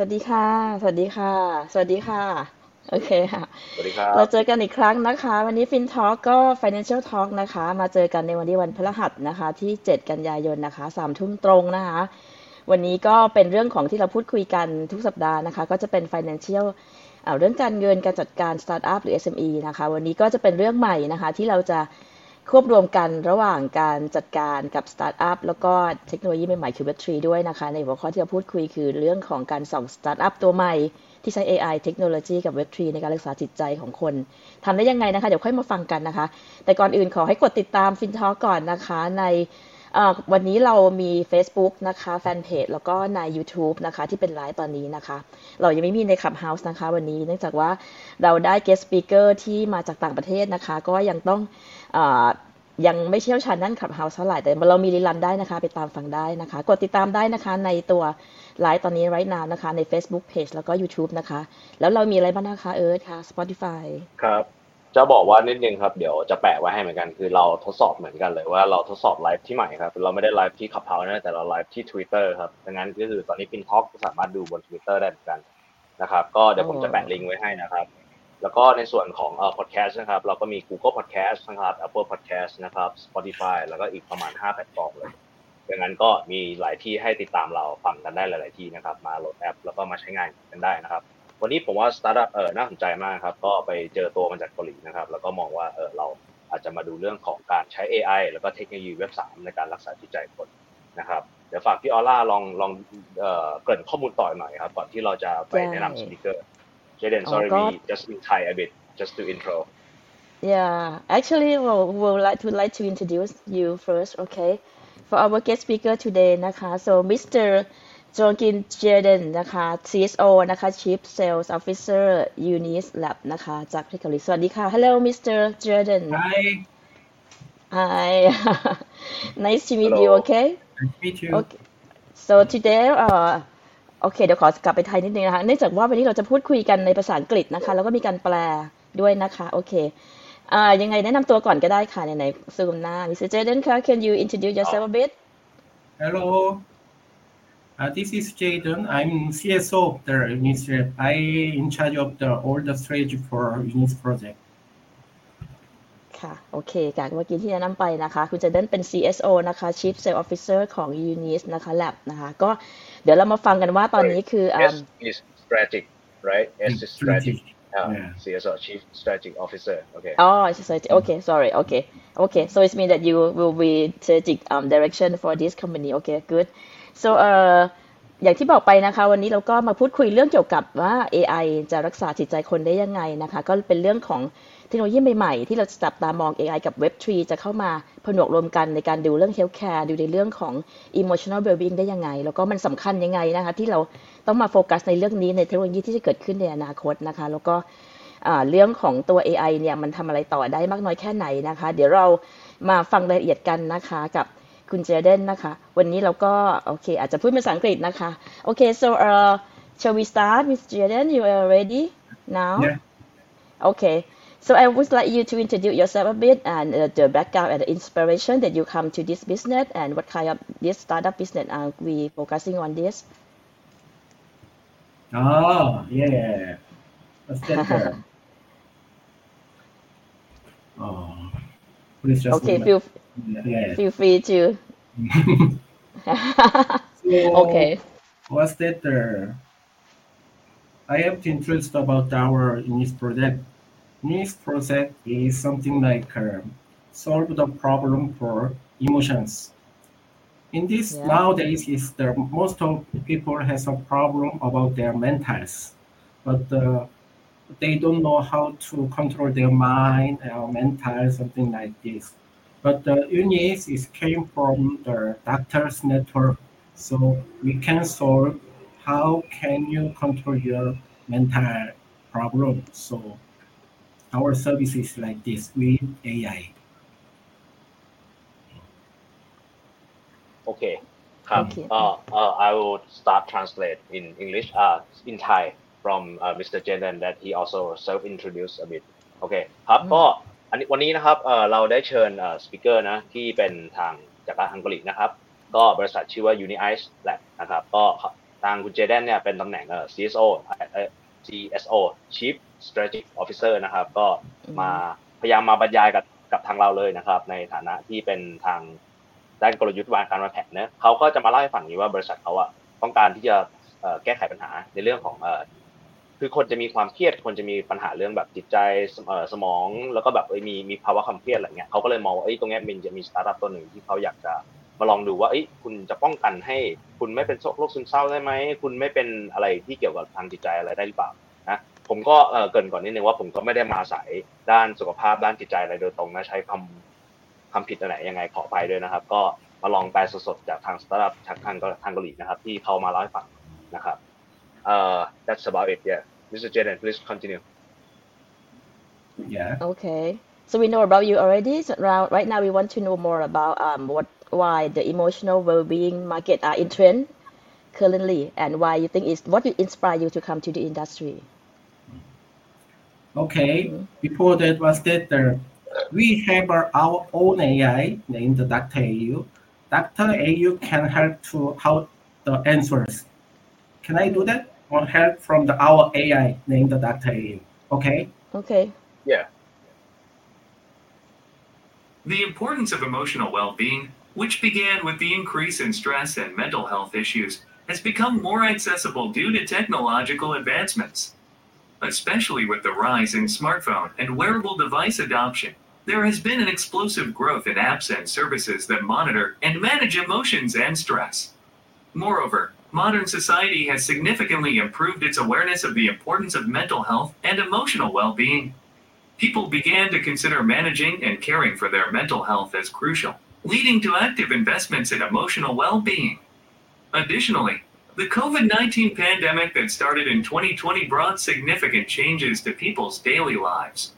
เคสวัสดีค่ะ สวัสดีค่ะ สวัสดีค่ะ โอเคค่ะ สวัสดีครับ เราเจอกันอีกครั้งนะคะ วันนี้ฟินท a l k ก็ Financial Talk นะคะ มาเจอกันในวันที่วันพฤหัสนะคะ ที่ 7 กันยายนนะคะสามทุ่มตรงนะคะ วันนี้ก็เป็นเรื่องของที่เราพูดคุยกันทุกสัปดาห์นะคะ ก็จะเป็น Financial เอ่อเรื่องการเงินการจัดการ Startup หรือ SME นะคะ วันนี้ก็จะเป็นเรื่องใหม่นะคะที่เราจะ ควบรวมกันระหว่างการจัดการกับ Startup แล้วก็เทคโนโลยีใหม่ๆคือ Web3 ด้วยนะคะ ในหัวข้อที่เราพูดคุยคือเรื่องของการส่อง Startup ตัวใหม่ ที่ใช้ AI เทคโนโลยีกับ Web3 ในการรักษาจิตใจของคนทำได้ยังไงนะคะ เดี๋ยวค่อยมาฟังกันนะคะ แต่ก่อนอื่นขอให้กดติดตาม FinTalk ก่อนนะคะในวันนี้เรามี Facebook นะคะแฟนเพจแล้วก็ใน YouTube นะคะที่เป็นไลฟ์ตอนนี้นะคะ เรายังไม่มีใน Clubhouse นะคะวันนี้ เนื่องจากว่าเราได้ guest speaker ที่มาจากต่างประเทศนะคะ ก็ยังต้อง ยังไม่เชี่ยวชาญด้าน Clubhouse เท่าไหร่แต่เรามี rerun ได้นะคะ ไปตามฟังได้นะคะ กดติดตามได้นะคะในตัวไลฟ์ตอนนี้ right now นะคะ ใน Facebook Page แล้วก็ YouTube นะคะ แล้วเรามีอะไรบ้างนะคะ เอิร์ธค่ะ Spotify ครับจะบอกว่านิดนึงครับ เดี๋ยวจะแปะไว้ให้เหมือนกัน คือเราทดสอบเหมือนกันเลยว่าเราทดสอบไลฟ์ที่ใหม่ครับ เราไม่ได้ไลฟ์ที่ Clubhouse นะแต่เราไลฟ์ที่ Twitter ครับดังนั้นก็คือตอนนี้ Pin Talk สามารถดูบน Twitter ได้เหมือนกันนะครับก็เดี๋ยวผมจะแปะลิงก์ไว้ให้นะครับ แล้วก็ในส่วนของเอ่อ podcast นะครับเราก็มี Google Podcast นะครับ Apple Podcast นะครับ Spotify แล้วก็อีกประมาณ 5 แพลตฟอร์มเลยดังนั้นก็มีหลายที่ให้ติดตามเราฟังกันได้หลาย ๆ ที่นะครับ มาโหลดแอป แล้วก็มาใช้งานกันได้นะครับ วันนี้ผมว่าสตาร์ทอัพเออน่าสนใจมากครับ ก็ไปเจอตัวมาจากเกาหลีนะครับ แล้วก็มองว่าเออเราอาจจะมาดูเรื่องของการใช้ AI แล้วก็เทคโนโลยีเว็บสามในการรักษาจิตใจคนนะครับเดี๋ยวฝากพี่ออร่าลองลองเอ่อเกริ่นข้อมูลต่อหน่อยครับก่อนที่เราจะไปแนะนำ speaker เจเดน sorry ก็ we just in Thai a bit just to intro Yeah, actually, we'll, we'll like to like to introduce you first, okay? For our guest speaker today นะคะ so Mr. Jongin Jaden นะคะ CSO นะคะ Chief Sales Officer Unis Lab นะคะ จากประเทศเกาหลีสวัสดีค่ะ Hello Mr. Jaden Hi, Hi nice to meet you Hello. okay nice to meet you. Okay. so today เอ่อ โอเคเดี๋ยวขอกลับไปไทยนิดนึงนะคะเนื่องจากว่าวันนี้เราจะพูดคุยกันในภาษาอังกฤษนะคะ แล้วก็มีการแปลด้วยนะคะโอเคอ่ายังไงแนะนำตัวก่อนก็ได้ค่ะไหนๆซูมหน้า Mr. Jaden ค่ะ can you introduce yourself a bit Hello. Uh, this is Jaden. I'm CSO of the Unis. I in charge of the all the strategy for Unis project. ค่ะ โอเคจากเมื่อกี้ที่แนะนำไปนะคะ คุณเจเดนเป็น CSO นะคะ Chief Sales Officer ของ Unis นะคะ Lab นะคะ ก็เดี๋ยวเรามาฟังกันว่าตอนนี้คืออ่า S is strategic right S is strategic uh, Yeah. CSO Chief Strategic Officer okay Oh, it's strategic. Okay, sorry. Okay, okay. So it means that you will be strategic um, direction for this company. Okay, good. So เอ่ออย่างที่บอกไปนะคะ วันนี้เราก็มาพูดคุยเรื่องเกี่ยวกับว่า AI จะรักษาจิตใจคนได้ยังไงนะคะ ก็เป็นเรื่องของ เทคโนโลยีใหม่ๆ ที่เราจะจับตามอง AI กับ Web3 จะเข้ามาผนวกรวมกันในการดูเรื่อง healthcare ดูในเรื่องของ emotional well-being ได้ยังไง แล้วก็มันสำคัญยังไงนะคะที่เราต้องมาโฟกัสในเรื่องนี้ในเทคโนโลยีที่จะเกิดขึ้นในอนาคตนะคะ แล้วก็อ่าเรื่องของตัว AI เนี่ยมันทำอะไรต่อได้มากน้อยแค่ไหนนะคะ เดี๋ยวเรามาฟังรายละเอียดกันนะคะกับคุณเจเดนนะคะ วันนี้เราก็โอเคอาจจะพูดภาษาอังกฤษนะคะโอเค so uh shall we start Miss Jaden you are ready now Yeah. okay so I would like you to introduce yourself a bit and uh, the background and the inspiration that you come to this business and what kind of this startup business are we focusing on this Oh, yeah. What's that? there? oh, please just. okay feel Yeah. feel free to So, okay What's that? there? I have to introduce about our Unis project. Unis process is something like uh, solve the problem for emotions. In this Yeah. nowadays, is the most of people has a problem about their mentals, but uh, they don't know how to control their mind or mental something like this. But the Unis is came from the doctors network, so we can solve how can you control your mental problem. So our service is like this with AI. โอเคครับโอเคเอ่อเอ่อ I will start translate in English uh in Thai from uh, Mr. Jaden that he also self introduce a bit โอเคครับอืมก็อันนี้วันนี้นะครับเอ่อเราได้เชิญเอ่อสปิเกอร์นะที่เป็นทางจากทางเกาหลีนะครับ ก็บริษัทชื่อว่า Uni Ice Lab นะครับก็ทางคุณเจเดนเนี่ยเป็นตำแหน่งเอ่อ CSO เอ่อ CSO Chief Strategic Officer นะครับ ก็มาพยายามมาบรรยายกับกับทางเราเลยนะครับ ในฐานะที่เป็นทางด้านกลยุทธ์วางการวางแผนเนะเขาก็จะมาเล่าให้ฟังนี้ว่าบริษัทเขาอะต้องการที่จะเอ่อแก้ไขปัญหาในเรื่องของเอ่อคือคนจะมีความเครียดคนจะมีปัญหาเรื่องแบบจิตใจสเอ่อสมอง แล้วก็แบบเอ้ยมีมีภาวะความเครียดอะไรเงี้ยเขาก็เลยมองว่าเอ้ยตรงเนี้ยมันจะมีสตาร์ทอัพตัวหนึ่งที่เขาอยากจะมาลองดูว่าเอ้ยคุณจะป้องกันให้ คุณไม่เป็นโรคซึมเศร้าได้ไหมคุณไม่เป็นอะไรที่เกี่ยวกับทางจิตใจอะไรได้หรือเปล่านะ ผมก็เอ่อเกรินก่อนนิดนึงว่าผมก็ไม่ได้มาสายด้านสุขภาพด้านจิตใจอะไรโดยตรงนะใช้คำคำผิดอะไรยังไงขออภัยด้วยนะครับ ก็มาลองแปลสดๆจากทางสตาร์ทอัพจากทางทางเกาหลีนะครับ ที่เขามาเล่าให้ฟังนะครับเอ่อ that's about it yeah Mr. Jaden please continue Yeah. Okay. So we know about you already. So now, right now, we want to know more about um, what why the emotional well-being market are in trend currently, and why you think is what will inspire you to come to the industry. Okay. Before that was that uh, we have our own AI named Dr. AU. Dr. AU can help to help the answers. Can I do that? Or help from the our AI named Dr. AU. Okay. Okay. yeah The importance of emotional well being, which began with the increase in stress and mental health issues, has become more accessible due to technological advancements. Especially with the rise in smartphone and wearable device adoption, there has been an explosive growth in apps and services that monitor and manage emotions and stress. Moreover, modern society has significantly improved its awareness of the importance of mental health and emotional well being people began to consider managing and caring for their mental health as crucial, leading to active investments in emotional well being. Additionally, the COVID 19 pandemic that started in 2020 brought significant changes to people's daily lives.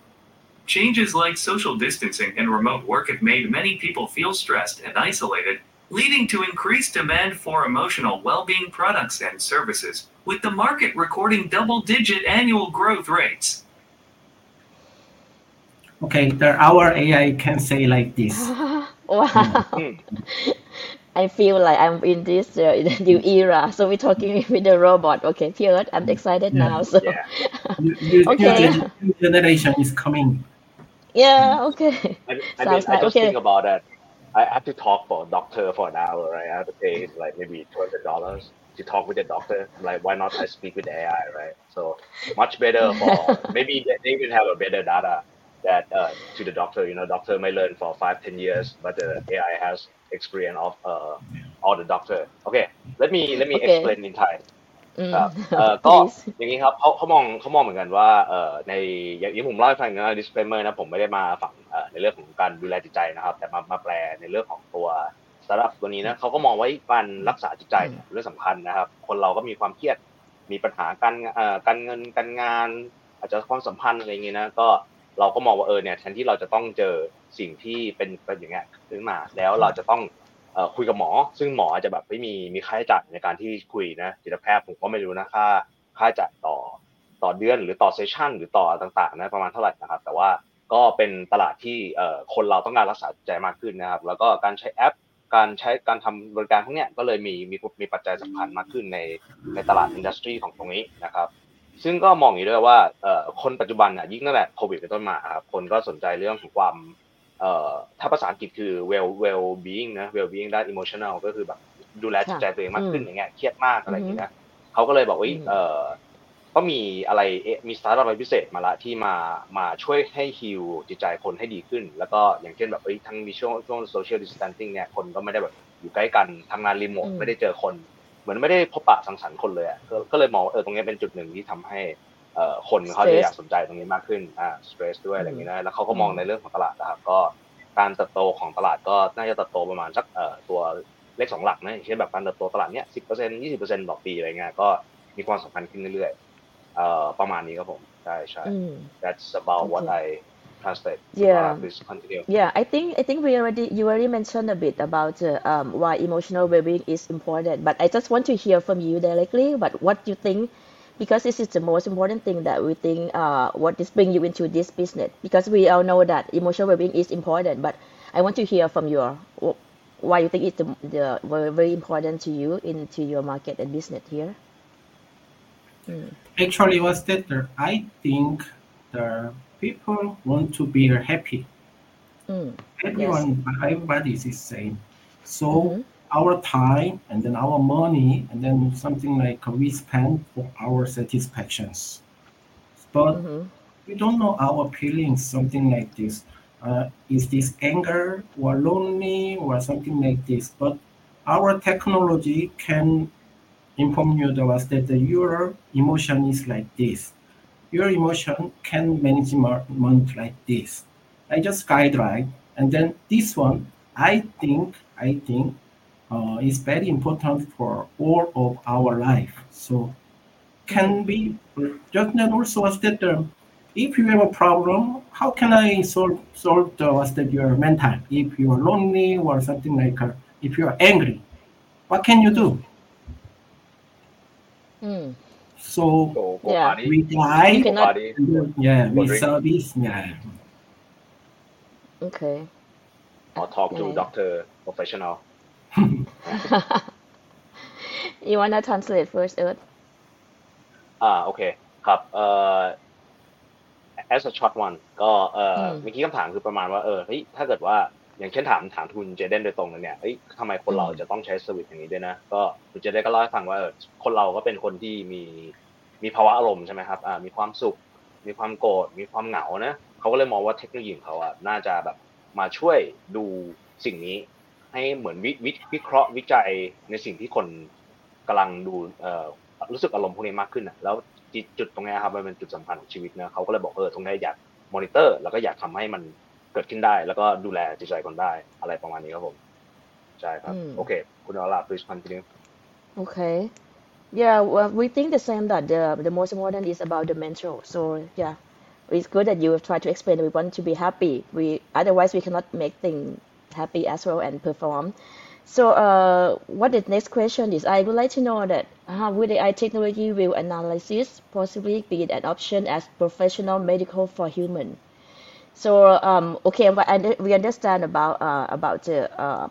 Changes like social distancing and remote work have made many people feel stressed and isolated, leading to increased demand for emotional well being products and services, with the market recording double digit annual growth rates. Okay. The our AI can say like this. wow. Hmm. I feel like I'm in this uh, in a new era. So we're talking with the robot. Okay, Pierre, I'm excited Yeah. now. So Yeah. New, new, Okay. new gen- generation is coming. yeah, okay. I, I Sounds mean, I like- just okay. think about that. I have to talk for a doctor for an hour, right? I have to pay like maybe two hundred dollars to talk with the doctor. Like, why not I speak with AI, right? So much better for maybe they- they even have a better data that uh, to the doctor. You know, doctor may learn for five, ten years, but the AI has experience of uh, all the doctor. Okay, let me let me Okay. explain in Thai. อืมครับเอ่อก็ please อย่างนี้ครับเขาเขามองเขามองเหมือนกันว่าเอ่อในอย่างที่ผมเล่าให้ฟังนะ disclaimer นะผมไม่ได้มาฝั่งเอ่อในเรื่องของการดูแลจิตใจนะครับ แต่มามาแปลในเรื่องของตัวสตาร์ทอัพตัวนี้นะเขาก็มองว่าการรักษาจิตใจเนี่ยเป็นเรื่องสำคัญนะครับ คนเราก็มีความเครียดมีปัญหาการเอ่อการเงินการงาน อาจจะความสัมพันธ์อะไรอย่างเงี้ยนะก็ เราก็มองว่าเออเนี่ยแทนที่เราจะต้องเจอสิ่งที่เป็นเป็นอย่างเงี้ยขึ้นมา แล้วเราจะต้องเอ่อคุยกับหมอ ซึ่งหมออาจจะแบบไม่มีมีค่าใช้จ่ายในการที่คุยนะจิตแพทย์ผมก็ไม่รู้นะค่าค่าใช้จ่ายต่อต่อเดือนหรือต่อเซสชันหรือต่อต่างๆนะประมาณเท่าไหร่นะครับ แต่ว่าก็เป็นตลาดที่เอ่อคนเราต้องการรักษาจิตใจมากขึ้นนะครับ แล้วก็การใช้แอป การใช้การทำบริการพวกเนี้ยก็เลยมีมีมีปัจจัยสำคัญมากขึ้นในในตลาดอินดัสทรีของตรงนี้นะครับ ซึ่งก็มองอย่างนี้ด้วยว่าเอ่อคนปัจจุบันอะยิ่งตั้งแต่โควิดเป็นต้นมาครับคนก็สนใจเรื่องของความเอ่อถ้าภาษาอังกฤษคือ well well being นะ well being ด้าน emotional ก็คือแบบดูแลจิตใจตัวเองมากขึ้นอย่างเงี้ยเครียดมากอะไรอย่างเงี้ยนะเขาก็เลยบอกว่าอืมเอ่อก็มีอะไรเอ๊ะมีสตาร์ทอัพอะไรพิเศษมาละที่มามาช่วยให้ฮิวจิตใจคนให้ดีขึ้น แล้วก็อย่างเช่นแบบเอ้ยทั้งมีช่วงช่วง social distancing เนี่ยคนก็ไม่ได้แบบอยู่ใกล้กันทำงานรีโมทอืมไม่ได้เจอคน เหมือนไม่ได้พบปะสังสรรค์คนเลยอะก็ก็เลยมองว่าเออตรงนี้เป็นจุดหนึ่งที่ทำให้เอ่อคนเขาจะ Stress อยากสนใจตรงนี้มากขึ้นอ่าสเตรสด้วยอะไรอย่างเงี้ยนะแล้วเขาก็มองอืมในเรื่องของตลาดนะครับก็การเติบโตของตลาดก็น่าจะเติบโตประมาณสักเอ่อตัวเลขสองหลักนะอย่างเช่นแบบการเติบโตตลาดเนี้ยสิบเปอร์เซ็นต์ยี่สิบเปอร์เซ็นต์ต่อปีอะไรเงี้ยก็มีความสำคัญขึ้นเรื่อยๆเอ่อประมาณนี้ครับผมใช่ใช่อืม that's about what Okay. I translate Yeah. Uh, please continue Yeah, I think I think we already you already mentioned a bit about uh, um, why emotional well-being is important, but I just want to hear from you directly. But what you think, because this is the most important thing that we think uh, what is bring you into this business. Because we all know that emotional well-being is important, but I want to hear from your wh- why you think it's the, the very, very important to you into your market and business here? Mm. Actually, what's that? uh, I think the people want to be happy. Mm. Everyone, everybody is the same. So Mhm. our time and then our money and then something like we spend for our satisfactions. But Mhm. we don't know our feelings, something like this. Uh, is this anger or lonely or something like this? But our technology can inform you the that the- your emotion is like this. Your emotion can manage management like this. I just guideline, and then this one, I think, I think, uh, is very important for all of our life. So, can be just then also was that um, if you have a problem, how can I solve solve the was that your mental? If you are lonely or something like, uh, if you are angry, what can you do? Mm. So โกโก Yeah. ปาดี we โก guide, คปาดี and then, yeah, we Wondering. service, yeah. Okay. or talk to Yeah. doctor professional You wanna translate first, Earth? อ่าโอเคครับเอ่อ as a short one ก็เอ่ออมเมื่อกี้คำถามคือประมาณว่าเออเฮ้ยถ้าเกิดว่า อย่างเช่นถามถามทุนเจเดนโดยตรงเลยเนี่ยเฮ้ยทำไมคนเราจะต้องใช้สวิตช์อย่างนี้ด้วยนะ ก็คุณเจเดนก็เล่าให้ฟังว่าเออคนเราก็เป็นคนที่มีมีภาวะอารมณ์ใช่ไหมครับอ่ามีความสุข มีความโกรธ มีความเหงานะเขาก็เลยมองว่าเทคโนโลยีของเขาอะน่าจะแบบมาช่วยดูสิ่งนี้ ให้เหมือนวิวิวิเคราะห์วิจัยในสิ่งที่คนกำลังดูเอ่อรู้สึกอารมณ์พวกนี้มากขึ้นอะแล้วจุดจุดตรงเนี้ยครับมันเป็นจุดสำคัญของชีวิตนะเขาก็เลยบอกเออตรงนี้อยากมอนิเตอร์ แล้วก็อยากทำให้มัน เกิดขึ้นได้ แล้วก็ดูแลจิตใจคนได้อะไรประมาณนี้ครับผมใช่ครับ อืม โอเค คุณอลา please continue Okay. Yeah, well, we think the same that the the most important is about the mental. So yeah, it's good that you have tried to explain that we want to be happy. We otherwise we cannot make things happy as well and perform. So uh, what the next question is, I would like to know that how will AI technology will analysis possibly be an option as professional medical for human? So um, okay, but I, we understand about uh, about the um,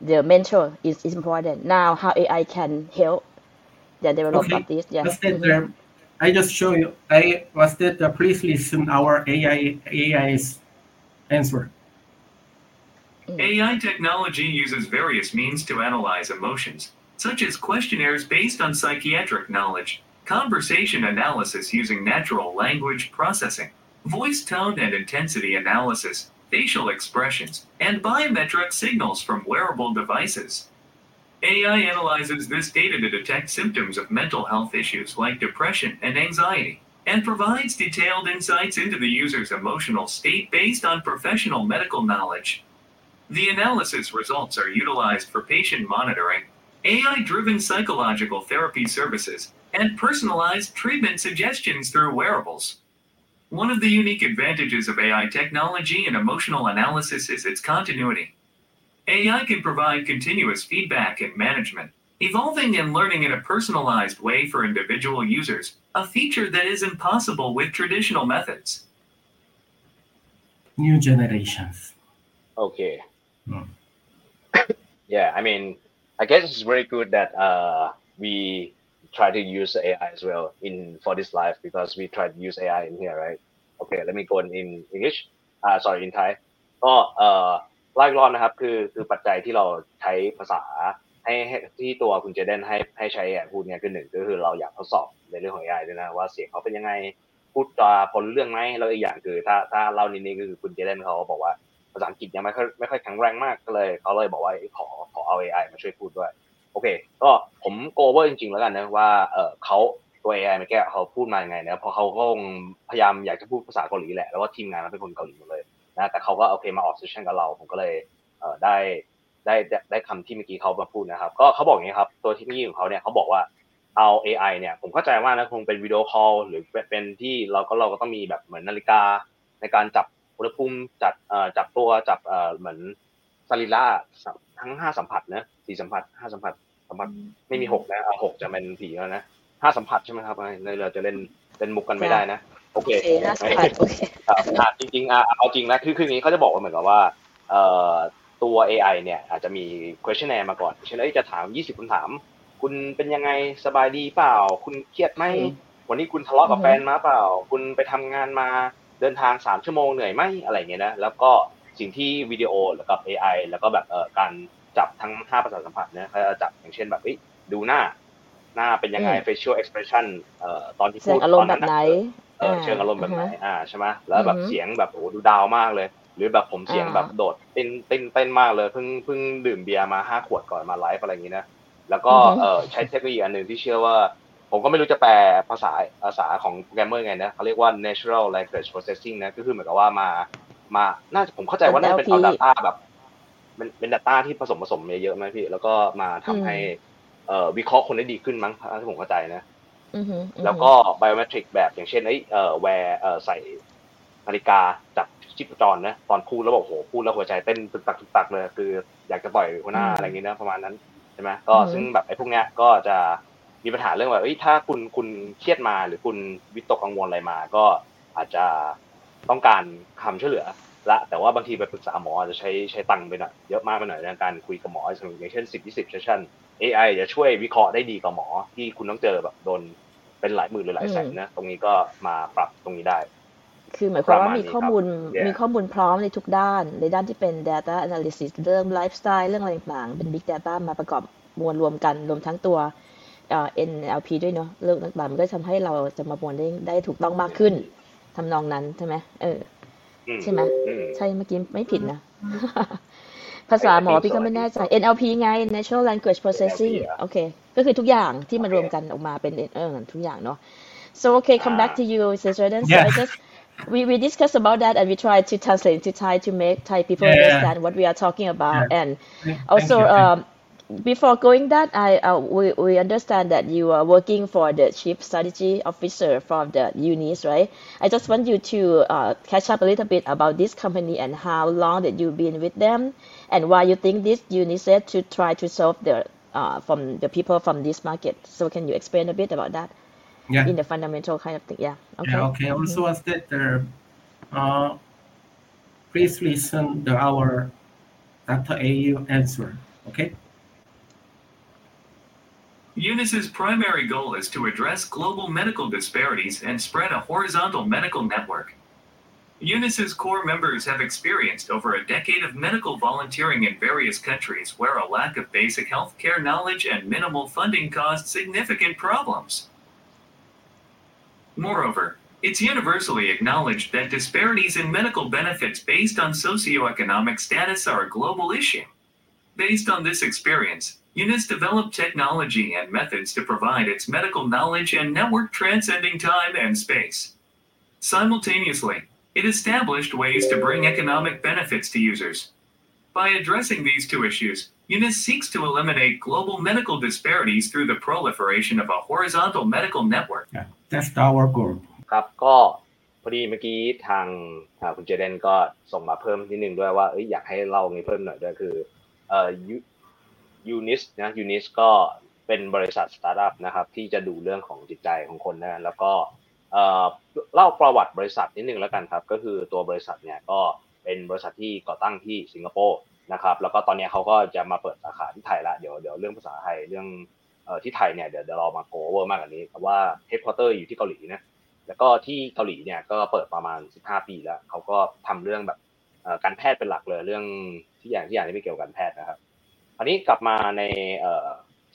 the mentor is, is important. Now, how AI can help the development Okay. of this? Yeah. Was that Mhm. I just show you. I was that. Uh, please listen our AI AI's answer. AI technology uses various means to analyze emotions, such as questionnaires based on psychiatric knowledge, conversation analysis using natural language processing, voice tone and intensity analysis, facial expressions, and biometric signals from wearable devices. AI analyzes this data to detect symptoms of mental health issues like depression and anxiety, and provides detailed insights into the user's emotional state based on professional medical knowledge. The analysis results are utilized for patient monitoring, AI driven psychological therapy services, and personalized treatment suggestions through wearables. One of the unique advantages of AI technology and emotional analysis is its continuity. AI can provide continuous feedback and management, evolving and learning in a personalized way for individual users, a feature that is impossible with traditional methods. New generations. Okay. Mm. yeah, I mean, I guess it's very good that uh, we try to use AI as well in for this life because we try to use AI in here, right? Okay, let me go in, English. Uh, sorry, in Thai. ก็เอ่อไล่รอบนะครับคือคือปัจจัยที่เราใช้ภาษาให้ที่ตัวคุณเจเดนให้ให้ใช้แอพูดเนี่ยคือหนึ่งก็คือเราอยากทดสอบในเรื่องของ AI ด้วยนะว่าเสียงเขาเป็นยังไงพูดจาพอรู้เรื่องไหมแล้วอีกอย่างคือถ้าถ้าเล่านิดนี้ก็คือคุณเจเดนเขาบอกว่าภาษาอังกฤษยังไม่ค่อยไม่ค่อยแข็งแรงมากก็เลยเขาเลยบอกว่าขอขอเอา AI มาช่วยพูดด้วย โอเค ก็ผม go over จริงๆแล้วกันนะว่าเออเขาตัว AI เมื่อกี้เขาพูดมายังไงนะเพราะเขาก็คงพยายามอยากจะพูดภาษาเกาหลีแหละแล้วก็ทีมงานมันเป็นคนเกาหลีหมดเลยนะแต่เขาก็โอเคมาออก session กับเรา ผมก็เลยเออได้ได้ได้คำที่เมื่อกี้เขามาพูดนะครับ ก็เขาบอกอย่างนี้ครับ ตัวเทคโนโลยีของเขาเนี่ยเขาบอกว่าเอา AI เนี่ยผมเข้าใจว่านะคงเป็นวิดีโอคอลหรือเป็นที่เราก็เราก็ต้องมีแบบเหมือนนาฬิกาในการจับอุณหภูมิจัดเอ่อจับตัวจับเอ่อเหมือน สรีระทั้งห้าสัมผัสนะสี่สัมผัสห้าสัมผัสสัมผัสไม่มีหกนะเอาหกจะเป็นผีแล้วนะห้าสัมผัสใช่ไหมครับเลยเราจะเล่นเล่นมุกกันไม่ได้นะโอเคโอเคน่าสัมผัสโอเคครับอะจริงๆอะเอาจริงนะคือคืออย่างนี้เขาจะบอกว่าเหมือนกับว่าเอ่อตตัว AI เนี่ยอาจจะมี questionnaire มาก่อนเช่นเอ้ยจะถาม20คำถาม คุณเป็นยังไงสบายดีเปล่า คุณเครียดไหมอืมวันนี้คุณทะเลาะกับอือฮึแฟนมาเปล่า คุณไปทำงานมาเดินทางสามชั่วโมงเหนื่อยไหมอะไรเงี้ยนะแล้วก็ สิ่งที่วิดีโอแล้วกับ AI แล้วก็แบบเอ่อการจับทั้งห้าประสาทสัมผัสเนี่ยเขาจะจับอย่างเช่นแบบเอ้ยดูหน้า หน้าเป็นยังไงอืม facial expression เอ่อตอนที่แสดพูดงอารมตณ์แบบไหนเออเชิงอารมณ์แบบไหนอ่าฮะอ่าใช่ไหมแล้วแบบอือฮึเสียงแบบโอ้โหดูดาวมากเลย หรือแบบผมเสียงอ่าแบบโดดเต้นเต้นเต้นมากเลยเพิ่งเพิ่งดื่มเบียร์มาห้าขวดก่อนมาไลฟ์อะไรอย่างนี้นะแล้วก็อือฮึเออใช้เทคโนโลยีอันหนึ่งที่เชื่อว่า ผมก็ไม่รู้จะแปลภาษาภาษาของโปรแกรมเมอร์ไงนะเขาเรียกว่า natural language processing นะก็คือเหมือนกับว่ามา มา น่าจะผมเข้าใจว่าน่าจะเป็นเอา NLP data แบบเป็นเป็น data ที่ผสมผสมเยอะๆไหมพี่ แล้วก็มาทำให้เอ่อวิเคราะห์คนได้ดีขึ้นมั้งถ้าผมเข้าใจนะอือฮึอือฮึแล้วก็ biometric แบบอย่างเช่นเอ้ยเอ่อแวร์เอ่อใส่นาฬิกาจับชีพจรนะตอนพูดแล้วบอกโหพูดแล้วหัวใจเต้นตึกตักตึกตักเลยคือ อยากจะต่อยหัวหน้าอืมอะไรอย่างงี้นะประมาณนั้นใช่ไหมก็อือฮึซึ่งแบบไอ้พวกเนี้ยก็จะมีปัญหาเรื่องว่าเอ้ยถ้าคุณคุณเครียดมาหรือคุณวิตกกังวลอะไรมา ก็อาจจะ ต้องการคำช่วยเหลือละแต่ว่าบางทีไปปรึกษาหมออาจจะใช้ใช้ตังค์ไปหน่อยเยอะมากไปหน่อยในการคุยกับหมออย่างเช่นสิบยี่สิบเซสชั่น AI จะช่วยวิเคราะห์ได้ดีกว่าหมอที่คุณต้องเจอแบบโดนเป็นหลายหมื่นหรือหลายแสนนะตรงนี้ก็มาปรับตรงนี้ได้ คือหมายความว่าประมาณมีนี้ข้อมูลครับ Yeah มีข้อมูลพร้อมในทุกด้าน ในด้านที่เป็น data analysis เรื่องไลฟ์สไตล์เรื่องอะไรต่างๆ เป็น big data มาประกอบมวลรวมกันรวมทั้งตัวเอ่อ NLP ด้วยเนาะเรื่องต่างๆมันก็ทำให้เราจะมามวลได้ได้ถูกต้องมากขึ้น ทำนองนั้นใช่ไหมเอออืใช่ไหมอืมใช่เมื่อกี้ไม่ผิดนะ ภาษาหมอพี่ก็ไม่แน่ใจ NLP ไง Natural Language Processing NLP อะโอเค ก็คือทุกอย่างที่มันโอเครวมกันออกมาเป็นเออทุกอย่างเนาะ so okay come back อ่า to you Sir Jordan so Yeah. I just we we discussed about that and we try to translate into Thai to make Thai people Yeah. understand what we are talking about Yeah. and Thank also you. um, before going that I uh, we, we understand that you are working for the chief strategy officer from the unis right I just want you to uh, catch up a little bit about this company and how long that you've been with them and why you think this UNICEF to try to solve the uh, from the people from this market so can you explain a bit about that yeah. in the fundamental kind of thing yeah okay Yeah, okay. Also, as that, uh, uh, please listen to our Dr. AU answer. Okay. UNICEF's primary goal is to address global medical disparities and spread a horizontal medical network. UNICEF's core members have experienced over a decade of medical volunteering in various countries where a lack of basic health care knowledge and minimal funding caused significant problems. Moreover, it's universally acknowledged that disparities in medical benefits based on socioeconomic status are a global issue. Based on this experience, UNIS developed technology and methods to provide its medical knowledge and network transcending time and space. Simultaneously, it established ways to bring economic benefits to users. By addressing these two issues, UNIS seeks to eliminate global medical disparities through the proliferation of a horizontal medical network. Yeah, that's our goal. ครับก็พอดีเมื่อกี้ทางอ่าคุณเจเดนก็ส่งมาเพิ่มนิดนึงด้วยว่าเอ้ยอยากให้เล่านี้เพิ่มหน่อยด้วยคือเอ่อ ยูนิสนะยูนิสก็เป็นบริษัทสตาร์ทอัพนะครับที่จะดูเรื่องของจิตใจของคนนะแล้วก็เล่าประวัติบริษัทนิดนึงแล้วกันครับ ก็คือตัวบริษัทเนี่ยก็เป็นบริษัทที่ก่อตั้งที่สิงคโปร์นะครับแล้วก็ตอนนี้เขาก็จะมาเปิดสาขาที่ไทยละเดี๋ยวเดี๋ยวเรื่องภาษาไทยเรื่องที่ไทยเนี่ยเดี๋ยวเดี๋ยวเรามา go over มากกว่านี้เพราะว่าเฮดค q เตอร์อยู่ที่เกาหลีนะแล้วก็ที่เกาหลีเนี่ยก็เปิดประมาณ 15 ปีแล้วเขาก็ทำเรื่องแบบการแพทย์เป็นหลักเลยเรื่องที่อย่างที่อย่างที่ไม่เกี่ยวกับการแพทย์นะครับ คราวนี้กลับมาในเ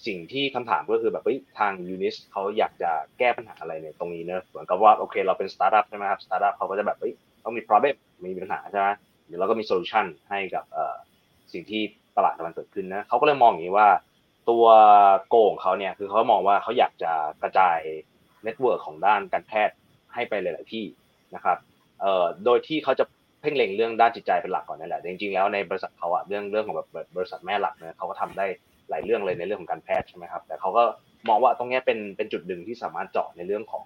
สิ่งที่คำถามก็คือแบบทางยูนิสเขาอยากจะแก้ปัญหาอะไรในตรงนี้เนอะเหมือนกับว่าโอเค เราเป็นสตาร์ทอัพใช่ไหมครับสตาร์ทอัพเขาก็จะแบบต้องมี problem มีปัญหาใช่ไหมเดี๋ยวเราก็มี solution ให้กับสิ่งที่ตลาดกำลังเกิดขึ้นนะเขาก็เลยมองอย่างนี้ว่า ตัวโกงเขาเนี่ยคือเขามองว่าเขาอยากจะกระจาย network ของด้านการแพทย์ให้ไปหลาย ๆ ที่นะครับโดยที่เขาจะ เพ่งเล็งเรื่องด้านจิตใจเป็นหลักก่อนนั่นแหละจริงๆแล้วในบริษัทเขาอะเรื่องเรื่องของแบบบริษัทแม่หลักเนี่ยเขาก็ทำได้หลายเรื่องเลยในเรื่องของการแพทย์ใช่ไหมครับ แต่เขาก็มองว่าตรงนี้เป็นเป็นจุดหนึ่งที่สามารถเจาะในเรื่องของ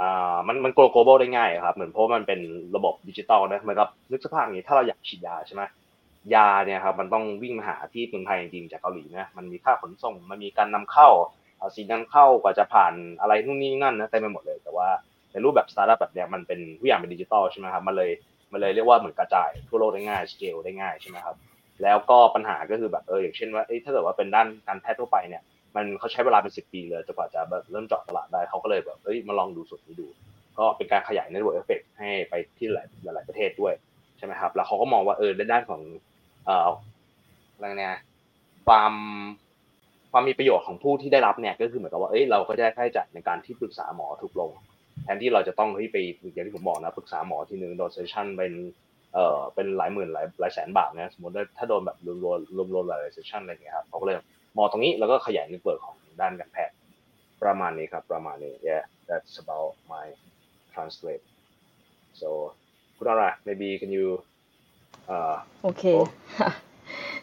อ่ามันมัน global ได้ง่ายครับ เหมือนเพราะมันเป็นระบบดิจิตอลนะเหมือนกับนึกสภาพอย่างนี้ถ้าเราอยากฉีดยาใช่ไหมยาเนี่ยครับมันต้องวิ่งมาหาที่เมืองไทยจริงๆจากเกาหลีนะมันมีค่าขนส่งมันมีการนำเข้าภาษีนำเข้ากว่าจะผ่านอะไรนู่นนี่นั่นนะเต็มไปหมดเลยแต่ว่า ในรูปแบบสตาร์ทอัพแบบเนี้ยมันเป็นทุกอย่างเป็นดิจิตอลใช่ไหมครับมันเลยมันเลยเรียกว่าเหมือนกระจายทั่วโลกได้ง่ายสเกลได้ง่ายใช่ไหมครับแล้วก็ปัญหาก็คือแบบเอออย่างเช่นว่าเอ้ยถ้าเกิดว่าเป็นด้านการแพทย์ทั่วไปเนี่ยมันเขาใช้เวลาเป็นสิบปีเลยจนกว่าจะแบบเริ่มเจาะตลาดได้เขาก็เลยแบบเอ้ยมาลองดูส่วนนี้ดู ก็เป็นการขยาย network effect ให้ไปที่หลายหลายประเทศด้วยใช่ไหมครับ แล้วเขาก็มองว่าเออในด้านของเอ่ออะไรเนี่ยความความมีประโยชน์ของผู้ที่ได้รับเนี่ยก็คือเหมือนกับว่าเอ้ยเราก็ได้ค่าใช้จ่ายในการที่ปรึกษาหมอถูกลง แทนที่เราจะต้องเฮ้ยไปอย่างที่ผมบอกนะปรึกษาหมอทีนึงโดน session เป็นเอ่อเป็นหลายหมื่นหลายหลายแสนบาทนะสมมติว่าถ้าโดนแบบรวมรวมรวมรวมหลาย session อะไรอย่างเงี้ยครับเขาก็เลยมองตรงนี้แล้วก็ขยาย network ของด้านการแพทย์ประมาณนี้ครับประมาณนี้ yeah that's about my translate so Kunara maybe can you uh Okay.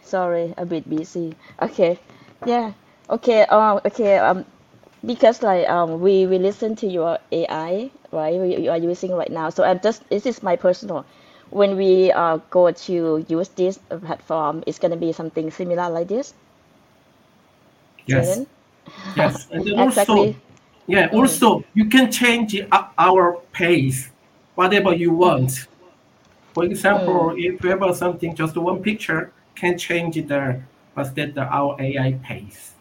Sorry, a bit busy. Okay. Yeah. Okay. Um. Okay. Um. Because like um we we listen to your AI right you, you are using right now. So I'm just this is my personal. When we uh go to use this platform, it's gonna be something similar like this. Yes. Yes. And then also, Exactly. yeah, Mm. also you can change our pace, whatever you want. For example, if you have something, just one picture, can change the what's that the, our AI pace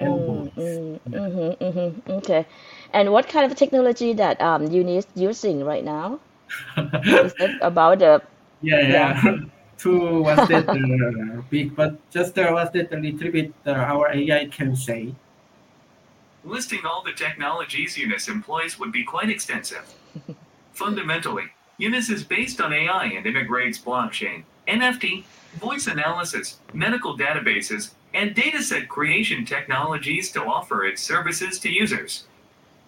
and Mm, voice. mm, mhm, mhm. Okay. And what kind of technology that um you need using right now? Is that about the Yeah, Yeah. yeah. to what's that uh, big, but just uh, what's that a little bit uh, our AI can say. Listing all the technologies Unis employs would be quite extensive. Fundamentally, Unis is based on AI and integrates blockchain, NFT, voice analysis, medical databases, and dataset creation technologies to offer its services to users.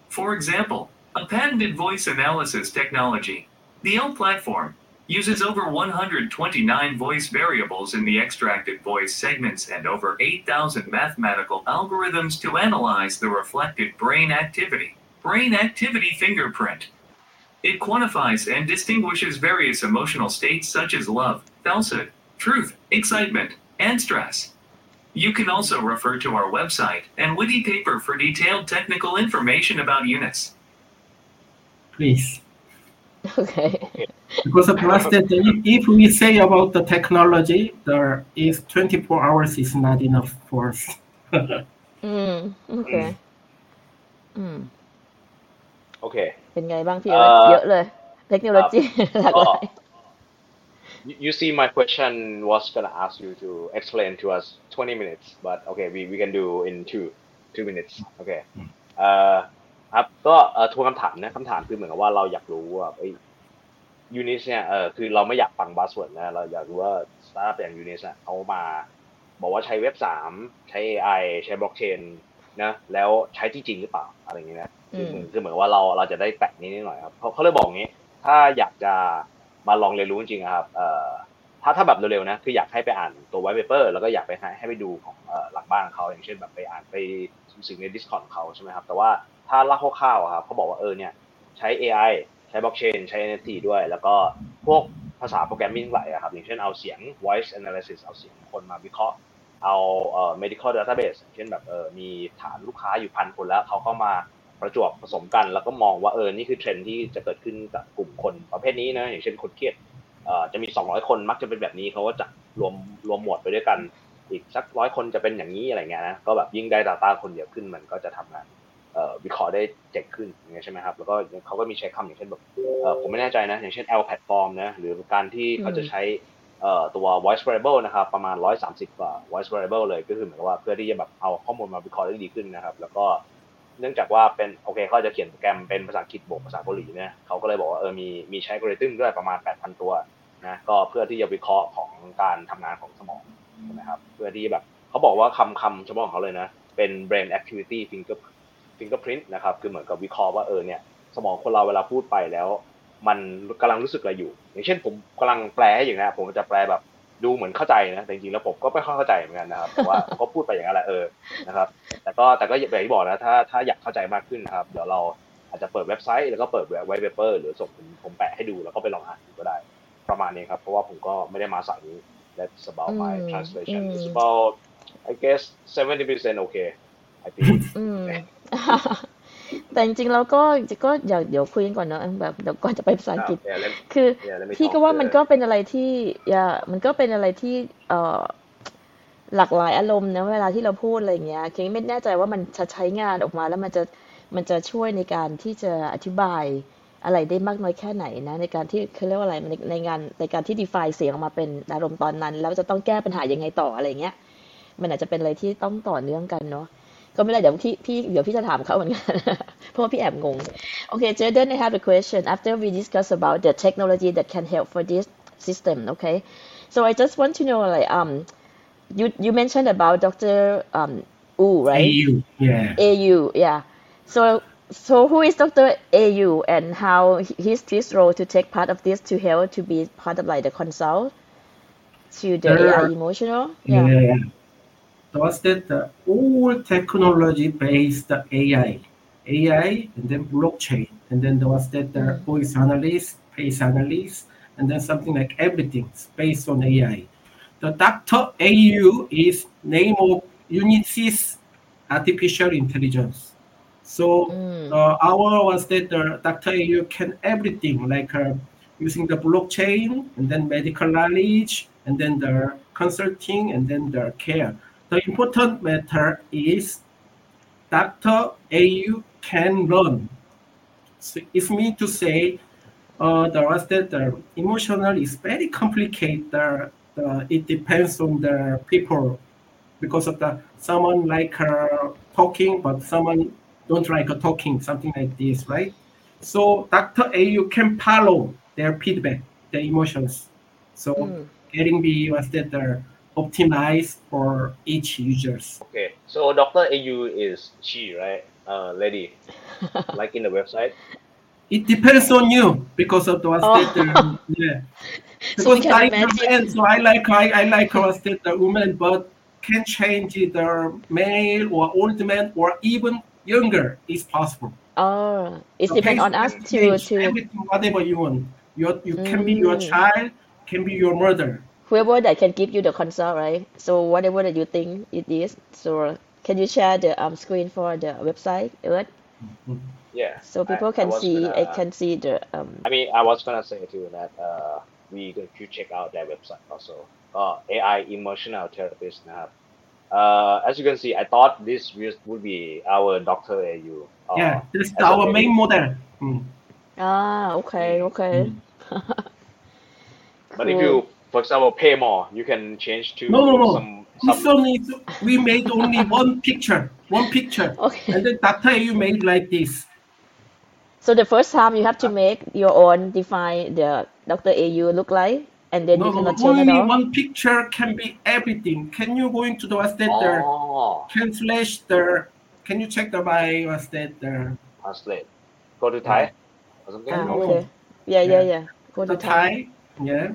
For example, a patented voice analysis technology, the L platform, uses over 129 voice variables in the extracted voice segments and over 8,000 mathematical algorithms to analyze the reflected brain activity, brain activity fingerprint. It quantifies and distinguishes various emotional states such as love, falsehood, truth, excitement, and stress. You can also refer to our website and witty paper for detailed technical information about units. Please. okay. Because of what's that, if, if we say about the technology, there is 24 hours is not enough for us. อืมโอเค อืม โอเค เป็นไงบ้างพี่ เอ่ เอิร์ธ อ เยอะเลย เทคโนโลยีหลากหลาย You, you see, my question was gonna ask you to explain to us 20 minutes, but okay, we, we can do in two two minutes. Okay. เอ่อครับก็เอ่อทวนคำถามนะคำถามคือเหมือนกับว่าเราอยากรู้ว่าไอ้ Younis เนี่ยเออคือเราไม่อยากฟัง buzzword นะเราอยากรู้ว่าสตาร์ทอัพอย่าง Younis เนี่ยเขามา บอกว่าใช้เว็บสามใช้ AI ใช้บล็อกเชนนะแล้วใช้ที่จริงหรือเปล่าอะไรอย่างเงี้ยนะคือเหมือนคือเหมือนว่าเราเราจะได้แตะนี้นิดหน่อยครับเขาเขาเลยบอกงี้ ถ้าอยากจะ มาลองเรียนรู้จริงๆครับเอ่อถ้าถ้าแบบเร็วๆนะคืออยากให้ไปอ่านตัว white paper แล้วก็อยากไปให้ให้ไปดูของเอ่อหลังบ้านเขาอย่างเช่นแบบไปอ่านไปสิ่งใน Discord ของเขาใช่ไหมครับแต่ว่าถ้าเล่าคร่าวๆครับเขาบอกว่าเออเนี่ยใช้ AI ใช้บล็อกเชนใช้ NFT ด้วย แล้วก็พวกภาษา programming หลายอะครับอย่างเช่นเอาเสียง voice analysis เอาเสียงคนมาวิเคราะห์เอาเอ่อ medical database อย่างเช่นแบบเออมีฐานลูกค้าอยู่พันคนแล้วเขาก็มา ประจวบผสมกัน แล้วก็มองว่าเออนี่คือเทรนที่จะเกิดขึ้นกับกลุ่มคนประเภทนี้นะอย่างเช่นคนเครียดจะมี 200 คนมักจะเป็นแบบนี้เขาก็จะรวมรวมหมวดไปด้วยกัน อีกสักร้อยคนจะเป็นอย่างนี้อะไรเงี้ยนะก็แบบยิ่งได้ Data คนเยอะขึ้นมันก็จะทำงานวิเคราะห์ได้เจ๋งขึ้นอย่างเงี้ยใช่ไหมครับแล้วก็เขาก็มีใช้คำอย่างเช่นแบบผมไม่แน่ใจนะ อย่างเช่น L platform นะหรือการที่เขาจะใช้ตัว voice variable นะครับประมาณ 130กว่า voice variable เลยก็คือเหมือนกับว่าเพื่อที่จะแบบเอาข้อมูลมาวิเคราะห์ได้ดีขึ้นนะครับ แล้วก็ เนื่องจากว่าเป็นโอเคเขาจะเขียนโปรแกรมเป็นภาษาอังกฤษบวกภาษาเกาหลีเนี่ยเขาก็เลยบอกว่าเออมีมีใช้กริทึมด้วยประมาณ 8,000 ตัวนะก็เพื่อที่จะวิเคราะห์ของการทำงานของสมองใช่ไหมครับเพื่อที่แบบเขาบอกว่าคำคำเฉพาะของเขาเลยนะเป็น brain activity finger fingerprint นะครับคือเหมือนกับวิเคราะห์ว่าเออเนี่ยสมองคนเราเวลาพูดไปแล้ว มันกำลังรู้สึกอะไรอยู่ อย่างเช่นผมกำลังแปลอยู่นะผมจะแปลแบบ ดูเหมือนเข้าใจนะแต่จริงๆแล้วผมก็ไม่ค่อยเข้าใจเหมือนกันนะครับแต่ว่าก็พูดไปอย่างนั้นแหละเออนะครับ แต่ก็แต่ก็อย่างที่บอกนะถ้าถ้าอยากเข้าใจมากขึ้นนะครับ เดี๋ยวเราอาจจะเปิดเว็บไซต์แล้วก็เปิดไวท์เปเปอร์หรือส่งผมผมแปะให้ดูแล้วก็ไปลองอ่านดูก็ได้ประมาณนี้ครับ เพราะว่าผมก็ไม่ได้มาสายนี้ That's about my อืม translation อืม It's about I guess 70% okay I think อืม แต่จริงๆแล้วก็ก็อย่าเดี๋ยวคุยกันก่อนเนอะแบบเดี๋ยวก่อนจะไปภาษาอังกฤษ Yeah, let, คือ yeah, let me พี่ talk ก็ว่า to มัน the- ก็เป็นอะไรที่อย่ามันก็เป็นอะไรที่เอ่อหลากหลายอารมณ์นะเวลาที่เราพูดอะไรอย่างเงี้ยเคงไม่แน่ใจว่ามันจะใช้งานออกมาแล้วมันจะมันจะช่วยในการที่จะอธิบายอะไรได้มากน้อยแค่ไหนนะ ในการที่เขาเรียกว่าอะไรในในงานในการที่ define เสียงออกมาเป็นอารมณ์ตอนนั้น แล้วจะต้องแก้ปัญหายังไงต่ออะไรเงี้ย มันอาจจะเป็นอะไรที่ต้องต่อเนื่องกันเนาะ ก็ไม่เป็นไรเดี๋ยวพี่พี่เดี๋ยวพี่จะถามเขาเหมือนกัน เพราะว่าพี่แอบงง Okay, Jordan, I have a question. After we discuss about the technology that can help for this system, okay? So I just want to know, like, um, you you mentioned about Dr. Um, Wu, right? AU, yeah. AU, yeah. So so who is Dr. AU and how his his role to take part of this to help to be part of like the consult to the There- AI emotional? Yeah. Yeah. Was that all technology based AI, AI, and then blockchain, and then there was that the voice analyst, face analyst, and then something like everything is based on AI. The Dr. AU is name of Unisys artificial intelligence. So Mm. uh, our was that the Dr. AU can everything like uh, using the blockchain and then medical knowledge and then the consulting and then the care. The important matter is Dr. AU can learn. So it's mean to say uh, the rest that the emotional is very complicated. The, the, it depends on the people because of the someone like uh, talking, but someone don't like uh, talking, something like this, right? So Dr. AU can follow their feedback, their emotions. So Mm. getting be was that the optimized for each users. Okay, so Dr. AU is she, right? Uh, lady, like in the website. It depends on you because of the was Oh. that the, yeah. So we Because can I imagine. so I like I, I like was that the woman, but can change the male or old man or even younger is possible. Oh, it So depends on us to to everything, whatever you want. Your you can be your Mm. child, can be your mother whoever that can give you the consult, right? So whatever that you think it is, so can you share the um, screen for the website, right? Mm-hmm. Yeah. So people I, can I see, gonna, I can see the. Um, I mean, I was gonna say too that uh, we you check out that website also. Uh, AI emotional therapist now. Uh, as you can see, I thought this would be our Doctor AU. Uh, yeah, this is our main model. Mm. Ah, okay, okay. Mm. cool. But if you for example, pay more, you can change to No, no, no. some. It's some only we made only one picture, one picture, Okay. and then Dr. you made like this. So the first time you have to make your own define the Dr. AU look like, and then No, you no, cannot change only at all. one picture can be everything. Can you go into the what's that the oh, translate the? Can you check the by what's that the translate. Go to Thai or something. Ah, okay. Yeah, yeah, Yeah. yeah. Go to Thai. Thai? Yeah,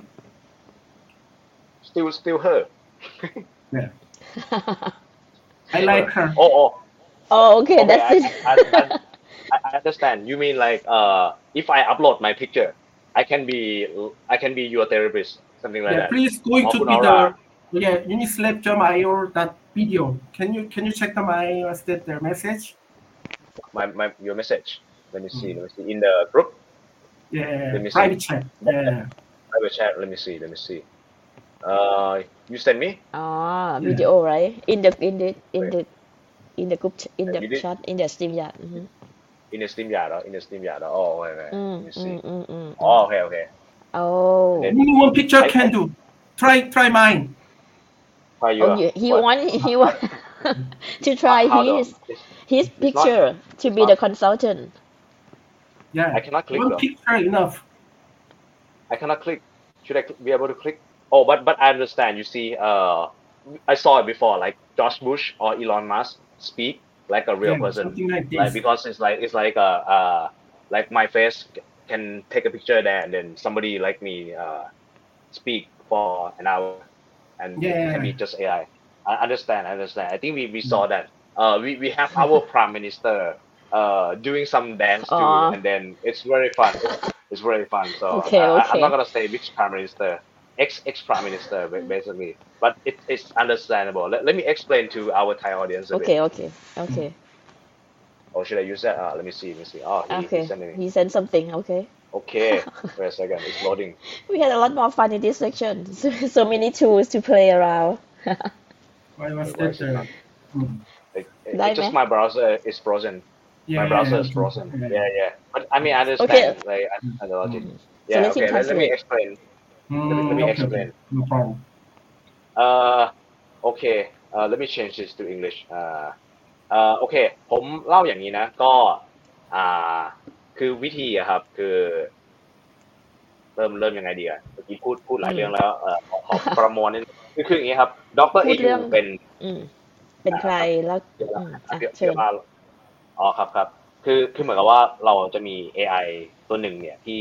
Still, still her. yeah. I like her. Oh, oh. Oh, okay, Okay, that's I, it. I, I, I understand. You mean like uh, if I upload my picture, I can be I can be your therapist, something like Yeah, that. please going to Open be aura. the yeah unislab.io that video. Can you can you check the my what's that the message? My, my your message. Let me see. Let me see in the group Yeah, Let me see. private chat. Yeah, private chat. Let me see. Let me see. Uh, you send me. Ah, Yeah. video, right? In the in the in Wait. the in the group ch- in the You did- chat in the stream yard. Mm-hmm. in the Steam yard. or In the Steam yard. or- Oh, wait, wait. Let Mm, me see. mm, mm, mm. Oh, okay, okay. Oh, Then- only one picture I- can do. Try try mine. How you? oh, are? you, he What? want he want to try How do- his it's- his it's not- picture to be not- the consultant. Yeah, I cannot click one though. picture enough. I cannot click. Should I cl- be able to click? Oh, but but I understand. You see, uh, I saw it before, like Josh Bush or Elon Musk speak like a real Yeah, person, like like because it's like it's like a uh, like my face can take a picture there, and then somebody like me uh, speak for an hour, and it Yeah. can be just AI. I understand. I understand. I think we, we saw that. Uh, we, we have our prime minister uh doing some dance too, Aw. and then it's very fun. It's very fun. So Okay, I, I- okay. I'm not gonna say which prime minister, ex ex prime minister basically, but it, it's understandable. Let, let me explain to our Thai audience. A Okay, bit. okay, okay. or should I use that uh, let me see let me see oh he, Okay, he sent me he sent something. Okay. okay wait a second it's loading We had a lot more fun in this section. So, so many tools to play around. Why was Why that? is it Uh, hmm. it, it, Like it's just my browser is frozen yeah, my browser yeah, is frozen yeah. yeah yeah but I mean I understand Okay. like I understand the logic Mm. yeah let him okay let, let me translate. explain Hmm, let me okay, explain. okay. No problem. uh okay uh let me change this to English อ่าเอ่อโอเคผมเล่าอย่างนี้นะ ก็ อ่า คือวิธีอะครับ คือ เริ่มเริ่มยังไงดีอะเมื่อกี้พูดพูดหลายอืมเรื่องแล้วเอ่อขอขอประมวลนิดคือคืออย่างนี้ครับ ดรพูเอดเรื่ยูองเป็น อืม เป็นใครแล้วอืมอะเดี๋ยวเชิเดี๋ยญวมาอ๋อครับครับ คือคือเหมือนกับว่าเราจะมี AI ตัวหนึ่งเนี่ยที่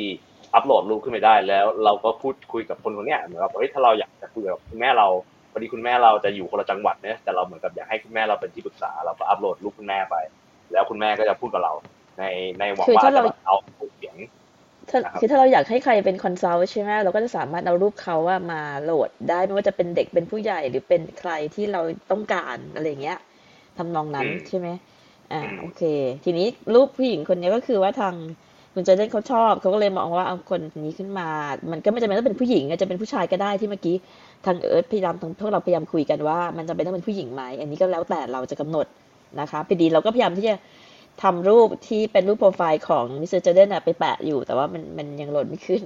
อัปโหลดรูปขึ้นไปได้แล้ว เราก็พูดคุยกับคนคนเนี้ยเหมือนกับเฮ้ยถ้าเราอยากจะคุยกับคุณแม่เราพอดีคุณแม่เราจะอยู่คนละจังหวัดเนี่ยแต่เราเหมือนกับอยากให้คุณแม่เราเป็นที่ปรึกษาเราก็อัปโหลดรูปคุณแม่ไป แล้วคุณแม่ก็จะพูดกับเรา ในในหวังคือว่าถ้าจะเราแบบเอาเสียงถ้านะครับคือถ้าเราอยากให้ใครเป็น consult ใช่ไหมเราก็จะสามารถเอารูปเขาว่ามาโหลดได้ไม่ว่าจะเป็นเด็กเป็นผู้ใหญ่หรือเป็นใครที่เราต้องการอะไรอย่างเงี้ยทำนองนั้นอืมใช่ไหมอ่าอืมโอเค ทีนี้รูปผู้หญิงคนนี้ก็คือว่าทาง คุณเจเดนเขาชอบเขาก็เลยมองว่าเอาคนนี้ขึ้นมา มันก็ไม่จำเป็นต้องเป็นผู้หญิงอาจจะเป็นผู้ชายก็ได้ที่เมื่อกี้ทางเอิร์ธพยายามทางพวกเราพยายามคุยกันว่า มันจำเป็นต้องเป็นผู้หญิงไหมอันนี้ก็แล้วแต่เราจะกำหนดนะคะพอดีเราก็พยายามที่จะทำรูปที่เป็นรูปโปรไฟล์ของมิสเตอร์เจเดนไปแปะอยู่ แต่ว่ามันมันยังโหลดไม่ขึ้น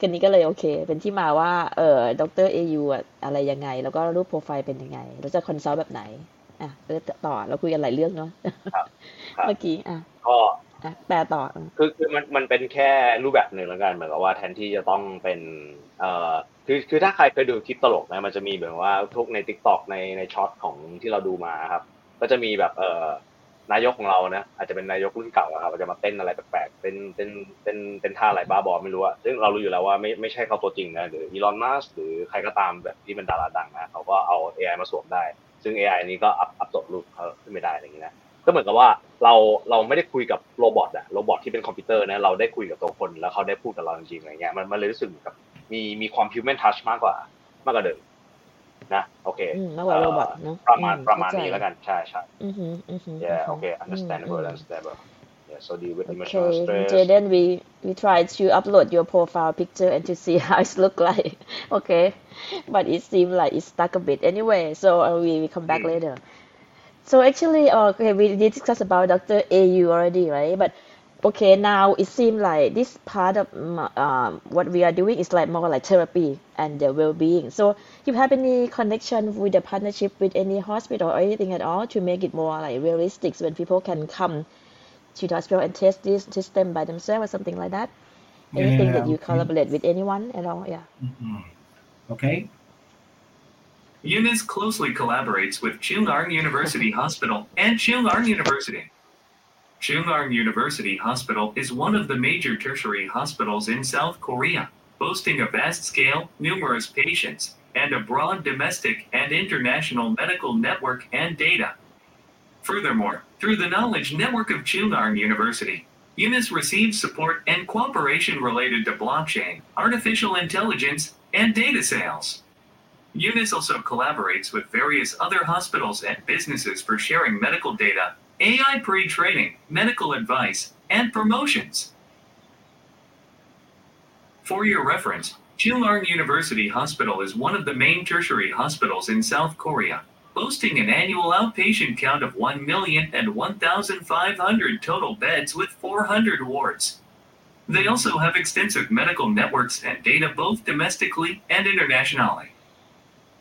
กันนี้ก็เลยโอเค เป็นที่มาว่าเออดรเอยูอะไรยังไง แล้วก็รูปโปรไฟล์เป็นยังไงแล้วจะคอนซัลท์แบบไหนอะเริ่มต่อเราคุยกันหลายเรื่องเนาะครับครับเมื่อกี้อะก็อะ แปลต่อคือคือมันมันเป็นแค่รูปแบบหนึ่งแล้วกันเหมือนกับว่าแทนที่จะต้องเป็นเอ่อคือคือถ้าใครเคยดูคลิปตลกนะมันจะมีแบบว่าทุกใน t ิ k t o k ในในช็อตของที่เราดูมาครับ ก็จะมีแบบเอ่อนายกของเรานะอาจจะเป็นนายกรุ่นเก่าครับจะมาเต้นอะไรแปลกๆเป็นเป็นเป็นเป็นท่าอะไรบ้าบอไม่รู้อะซึ่งเรารู้อยู่แล้วว่าไม่ไม่ใช่เขาตัวจริงนะหรืออีลอนมัสหรือใครก็ตามแบบที่เป็นดาราดังนะเขาก็เอา AI มาสวมได้ ซึ่ง AI นี้ก็อัพอัพโหลดรูปเขาขึ้นไม่ได้อะไรอย่างนี้นะ ก็เหมือนกับว่าเราเราไม่ได้คุยกับ robot อะ robot ที่เป็นคอมพิวเตอร์นะเราได้คุยกับตัวคนแล้วเขาได้พูดกับเราจริงๆอะไรเงี้ยมันมันเลยรู้สึกเหมือนกับมีมีความ human touch มากกว่ามากกว่าเดิมนะโอเคอืมมากกว่าโรบอทเนาะประมาณอืประมาณเข้ใจนี้แล้วกันใช่ใช่อือหืออือหือ yeah อือหือ okay อืม understandable อืม understandable yeah so deal with emotional Okay, stress Jaden, we we tried to upload your profile picture and to see how it look like. Okay, but it seemed like it's stuck a bit anyway. So uh, we we come back Mm. later. So actually, uh, okay, we did discuss about Dr. AU already, right? But okay, now it seems like this part of um, what we are doing is like more like therapy and the well-being. So, you have any connection with the partnership with any hospital or anything at all to make it more like realistic when people can come to the hospital and test this system by themselves or something like that? Anything that Yeah, you okay. collaborate with anyone at all? Yeah. Mhm. Okay. UNIS closely collaborates with Chungarng University Hospital and Chungarng University. Chungarng University Hospital is one of the major tertiary hospitals in South Korea, boasting a vast scale, numerous patients, and a broad domestic and international medical network and data. Furthermore, through the knowledge network of Chungarng University, UNIS receives support and cooperation related to blockchain, artificial intelligence, and data sales. UNIS also collaborates with various other hospitals and businesses for sharing medical data, AI pre training, medical advice, and promotions. For your reference, Chularng University Hospital is one of the main tertiary hospitals in South Korea, boasting an annual outpatient count of 1 million and 1,500 total beds with 400 wards. They also have extensive medical networks and data both domestically and internationally.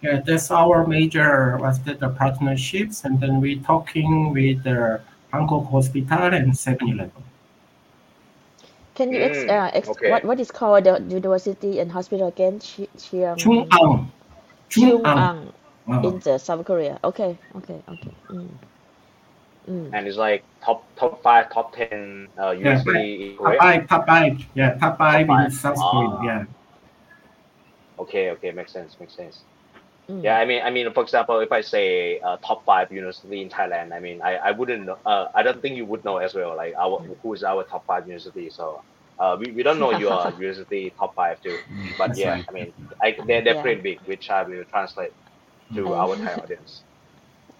Yeah, that's our major what's the, the partnerships, and then we're talking with the Bangkok Hospital and 7-Eleven. Can you ex- Mm, uh, ex- okay. what what is called the university and hospital again? Chi- Chiang Chung Ang. Chung Chung Ang. Ang in the South Korea. Okay, okay, okay. Mm. Mm. and it's like top top five top ten uh, university in Korea Popeye, Popeye. Yeah, top five in South Korea. Ah. Yeah. okay okay makes sense makes sense Mm. Yeah, I mean, I mean, for example, if I say uh, top five university in Thailand, I mean, I, I wouldn't know. Uh, I don't think you would know as well. Like our who is our top five university. So uh, we, we don't know your university top five too. But That's yeah, right. I mean, I, they're they're Yeah. pretty big, which I will translate to Mm. our Thai audience.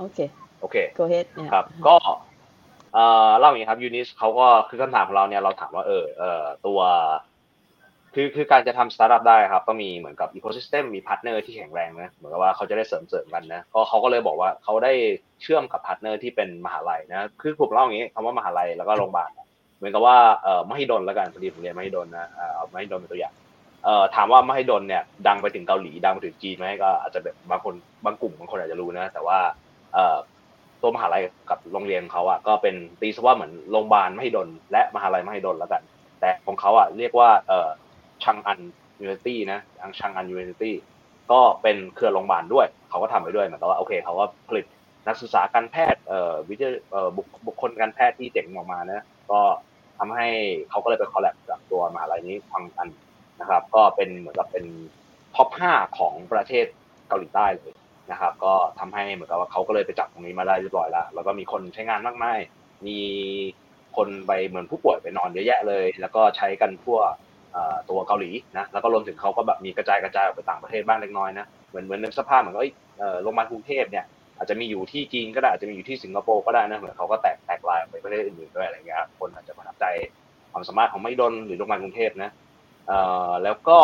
Okay, Okay. go ahead. Yeah. ครับก็ เอ่อเล่าอย่างนี้ครับยูนิสเขาก็คือคำถามของเราเนี่ยเราถามว่าเออเออตัว คือคือการจะทำสตาร์ทอัพได้ครับต้องมีเหมือนกับ ecosystem มี partner ที่แข็งแรงนะเหมือนกับว่าเขาจะได้เสริมเสริมกันนะก็เขาก็เลยบอกว่าเขาได้เชื่อมกับ partner ที่เป็นมหาลัยนะคือผมเล่าอย่างนี้คำว่ามหาลัยแล้วก็โรงพยาบาลเหมือนกับว่าเอ่อมหิดลแล้วกันพอดีผมเรียนมหิดลนะเอ่อมหิดลเป็นตัวอย่างเอ่อถามว่ามหิดลเนี่ยดังไปถึงเกาหลีดังไปถึงจีนไหมก็อาจจะแบบบางคนบางกลุ่มบางคนอาจจะรู้นะ แต่ว่าเอ่อตัวมหาลัยกับโรงเรียนเขาอะก็เป็นตีซะว่าเหมือนโรงพยาบาลมหิดลและมหาลัยมหิดลแล้วกัน แต่ของเขาอะเรียกว่าเอ่อ ชังอัน University นะทางชังอัน University ก็เป็นเครือโรงพยาบาลด้วย เขาก็ทำไปด้วยเหมือนกับว่าโอเคเขาก็ผลิตนักศึกษาการแพทย์เอ่อวิทยาเอ่อบุคคลการแพทย์ที่เจ๋งออกมานะก็ทำให้เขาก็เลยไปคอลแลบกับตัวมหาลัยนี้ชังอันนะครับ ก็เป็นเหมือนกับเป็นท็อปห้าของประเทศเกาหลีใต้เลยนะครับ ก็ทำให้เหมือนกับว่าเขาก็เลยไปจับตรงนี้มาได้เรียบร้อยแล้วแล้วก็มีคนใช้งานมากมายมีคนไปเหมือนผู้ป่วยไปนอนเยอะแยะเลย แล้วก็ใช้กันทั่ว ตัวเกาหลีนะแล้วก็รวมถึงเขาก็แบบมีกระจายกระจายออกไปต่างประเทศบ้างเล็กน้อยนะเหมือนเหมือนในสภาพเหมือนกับเอ้โรงพยาบาลกรุงเทพเนี่ยอาจจะมีอยู่ที่จีนก็ได้อาจจะมีอยู่ที่สิงคโปร์ก็ได้นะเหมือนเขาก็แตกแตกลายออกไปประเทศอื่นๆด้วยอะไรเงี้ยคนอาจจะประทับใจความสามารถของมหิดลหรือโรงพยาบาลกรุงเทพนะแล้วก็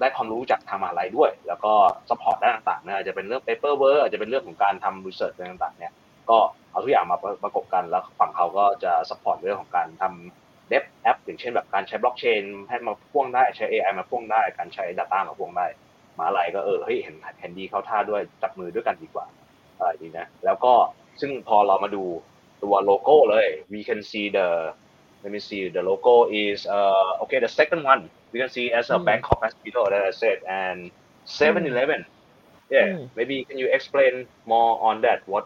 ได้ความรู้จากทางมหาลัยด้วย แล้วก็ support ด้านต่างๆเนี่ยอาจจะเป็นเรื่อง paper work อาจจะเป็นเรื่องของการทำ research อะไรต่างๆเนี่ยก็เอาทุกอย่างมาประกบกันแล้วฝั่งเขาก็จะ support เรื่องของการทำ dev app อย่างเช่นแบบการใช้ blockchain ให้มาพ่วงได้ใช้ AI มาพ่วงได้ การใช้ data มาพ่วงได้มหาลัยก็เออเฮ้ยเห็นเห็นดีเข้าท่าด้วยจับมือด้วยกันดีกว่าอะไรดีนะแล้วก็ซึ่งพอเรามาดูตัวโลโก้เลย we can see the let me see the logo is uh okay the second one we can see as a Mm. Bangkok hospital that I said and 7-Eleven yeah Mm. maybe can you explain more on that what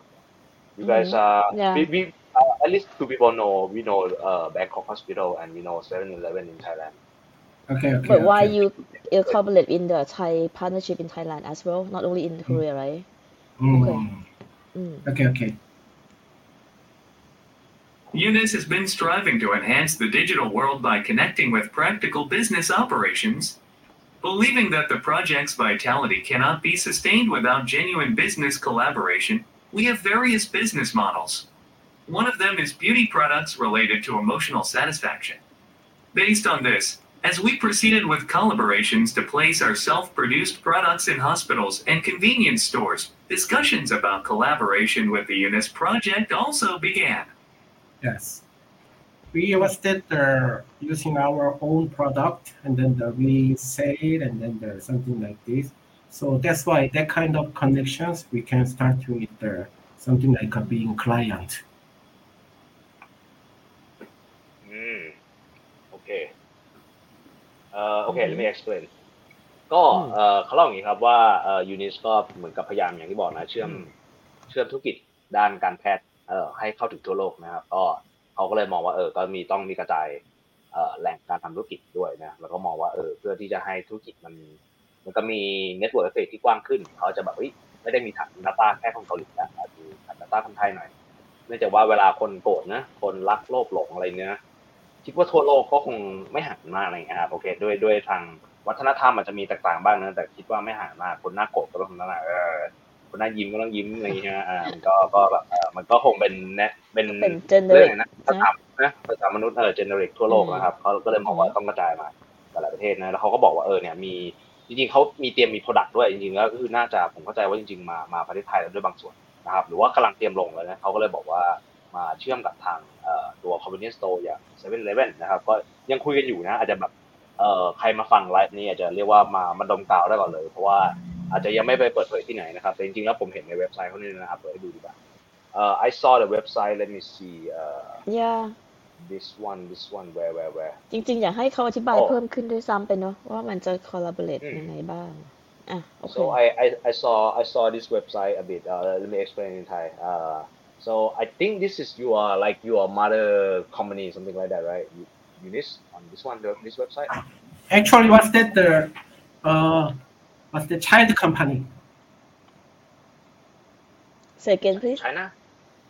you guys uh Yeah. we, we uh, at least two people know we know uh Bangkok hospital and we know 7-Eleven in Thailand Okay, okay. But why okay. you you collaborate in the Thai partnership in Thailand as well, not only in Korea, right? Mm. Okay. Mm. Okay, okay. UNIS has been striving to enhance the digital world by connecting with practical business operations. Believing that the project's vitality cannot be sustained without genuine business collaboration, we have various business models. One of them is beauty products related to emotional satisfaction. Based on this, as we proceeded with collaborations to place our self produced products in hospitals and convenience stores, discussions about collaboration with the UNIS project also began. Yes. We invested uh, using our own product and then the, we it and then there's something like this. So that's why that kind of connections we can start with uh, something like a being client. เอ่อโอเค let me explain ก็อืมเอ่อเขาเล่าอย่างนี้ครับว่าเอ่อ Younis ก็เหมือนกับพยายามอย่างที่บอกนะเชื่อมเชื่อมธุรกิจด้านการแพทย์เอ่อให้เข้าถึงทั่วโลกนะครับก็เขาก็เลยมองว่าเออก็มีต้องมีกระจายเอ่อแหล่งการทำธุรกิจด้วยนะแล้วก็มองว่าเออเพื่อที่จะให้ธุรกิจมัน มันก็มี network effect ที่กว้างขึ้นเขาจะแบบเฮ้ยไม่ได้มีฐาน data แค่คนเกาหลีนะอาจจะมีฐาน data คนไทยหน่อยเนื่องจากว่าเวลาคนโกรธนะคนรักโลภหลงอะไรเนี่ย คิดว่าทั่วโลกก็คงไม่ห่างมากอะไรเงี้ยครับโอเคด้วยด้วยทางวัฒนธรรมอาจจะมีแตกต่างบ้างนะแต่คิดว่าไม่ห่างมากคนหน้าโกรธก็ต้องหน้าเออคนหน้ายิ้มก็ต้องยิ้มอะไรเงี้ยอ่ามันก็ก็แบบเออมันก็คงเป็นแนะเป็นเป็นเรื่อง generic นะภาษานะภาษามนุษย์เออเจเนริกทั่วโลกนะครับเขาก็เลยมองว่าต้องกระจายมาแต่ละประเทศนะแล้วเขาก็บอกว่าเออเนี่ยมีจริงๆเขามีเตรียมมีโปรดักต์ด้วยจริงๆแล้วก็คือน่าจะผมเข้าใจว่าจริง ๆ มามาประเทศไทยแล้วด้วยบางส่วนนะครับหรือว่ากำลังเตรียมลงแล้วนะเขาก็เลยบอกว่า มาเชื่อมกับทางเอ่อตัว convenience store อย่าง7 e เ e ่ e นะครับก็ยังคุยกันอยู่นะ อาจจะแบบเอ่อใครมาฟังไลฟ์นี้อาจจะเรียกว่ามามาดมกาวได้ก่อนเลย เพราะว่าอาจจะยังไม่ไปเปิดเผยที่ไหนนะครับแต่จริงๆแล้วผมเห็นในเว็บไซต์เขานี่นะครับเปิดให้ดูดีกว่าเอ่อ I saw the website let me see เอ่อ Yeah this one this one where where where จริงๆ อยากให้เขาอธิบายโอ้เพิ่มขึ้นด้วยซ้ำไปเนาะว่ามันจะ collaborate อืมยังไงบ้าง อะ โอเค so I, I I saw I saw this website a bit uh, let me explain in Thai uh, so I think this is your like your mother company something like that right? You, Eunice on this one this website? Actually, what's that the uh, what's the child company? say again please. China?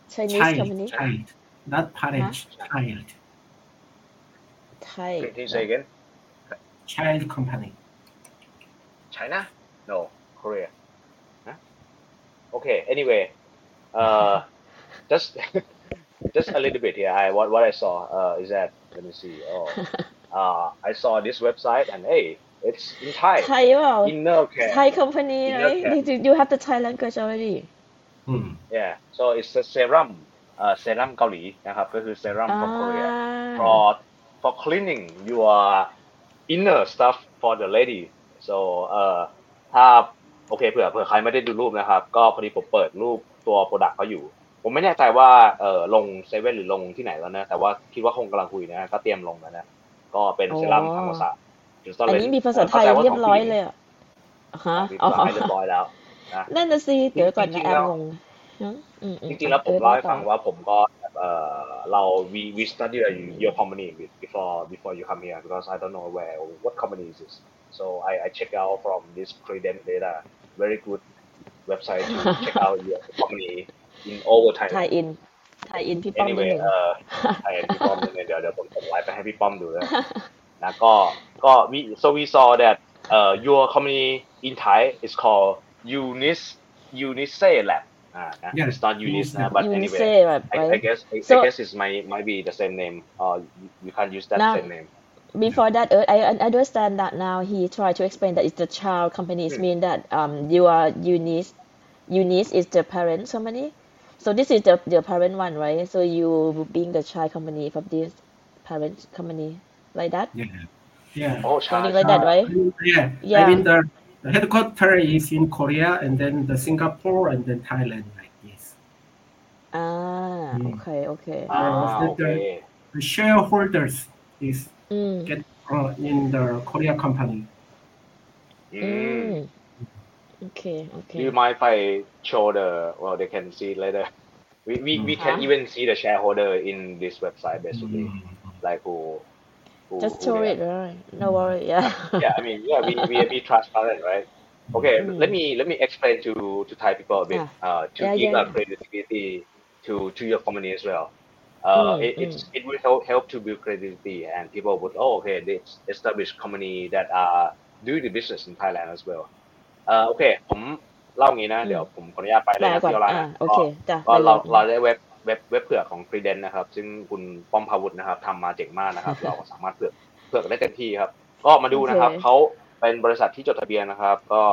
Chinese Child, company? child, not parent, child, Thai. Can, can you say again? Child company. China? No Korea. Huh? okay anyway uh just just a little bit here. I what what I saw uh, is that let me see. Oh, uh, I saw this website and hey, it's in Thai. ไทยเปล่า Inner care. ไทย company Inner right care. you you have the Thai language already Hmm. Yeah. So it's a serum. Uh, serum เกาหลีนะครับก็คือ serum อ่า from Korea for for cleaning your inner stuff for the lady. So เอ่อถ้าโอเคเผื่อเผื่อใครไม่ได้ดูรูปนะครับ ก็พอดีผมเปิดรูปตัวโปรดักต์เขาอยู่ ผมไม่แน่ใจว่าเออลงเซเว่นหรือลงที่ไหนแล้วนะ แต่ว่าคิดว่าคงกำลังคุยนะ ก็เตรียมลงแล้วนะ ก็เป็นเซรั่มอ๋อธรรมศาสตร์อันนี้มีภาษาไทยเรียบร้อยเลยอะฮะมีอ๋อภาษาไทยเรียบร้อยแล้วนะนั่นน่ะสิเดี๋ยวก่อนจรินะงๆแอแล้บวงงฮะอืมอืมจริงๆแล้วผมออเล่าให้ต่อฟังว่าผมก็เอ่อเรา we we study your company before before you come here because I don't know where what company is this so I I check out from this credent data very good website to check out your company in over ไทย Thailand อินไทยอินพี่ป้อมนิด anyway นึงเอ่อไทยพี่ป้อมเนี่ยเดี๋ยวเดี๋ยวผมส่งไลน์ไปให้พี่ป้อมดูนะนะก็ก็ we so we saw that uh your company in Thai is called Unis Unice Lab อ่านะ Yeah, it's not Unis Unice นะ Lab. but ยูนิ anyway เซ่แบบ I, I right guess I, So- I guess it might might be the same name. Uh, you, you can't use that Now- same name. before that uh, I I understand that now he tried to explain that it's the child companies Hmm. mean that um you are Eunice Eunice is the parent company so this is the the parent one right? So you being the child company from this parent company like that? Yeah. Yeah. Oh, something like that right? Yeah. Yeah i mean the, the headquarters is in korea and then the singapore and then thailand like this ah mm. okay okay. Ah, so okay. The, the, shareholders is mm. get uh, in the korea company. Mm. mm. Okay, okay. You mind if I show the, well, they can see later. We, we, mm-hmm. we can uh-huh. even see the shareholder in this website, basically, mm-hmm. like who... who Just show it, right? No worry, yeah. yeah, I mean, yeah, we, we be transparent, right? Okay, mm. let me let me explain to, to Thai people a bit Yeah. uh, to yeah, give yeah, a credibility to, to your company as well. Uh, mm, it, mm. it will help, help to build credibility and people would oh okay they establish company that uh, are doing the business in Thailand as well เอ่อโอเค ผมเล่างี้นะอืมเดี๋ยวผมขออนุญาตไปเลยได้นะก่อนที่ร้านอ่านะโอเคจ้ะก็ไปเลเรายเราได้เว็บเว็บเว็บเผือกของ c r e d e n นะครับ ซึ่งคุณป้อมพาวุฒินะครับทำมาเจ๋งมากนะครับ เราสามารถเผือกเผือกได้เต็มที่ครับ ก็มาดูนะครับโอเคเขาเป็นบริษัทที่จดทะเบียนนะครับ ก็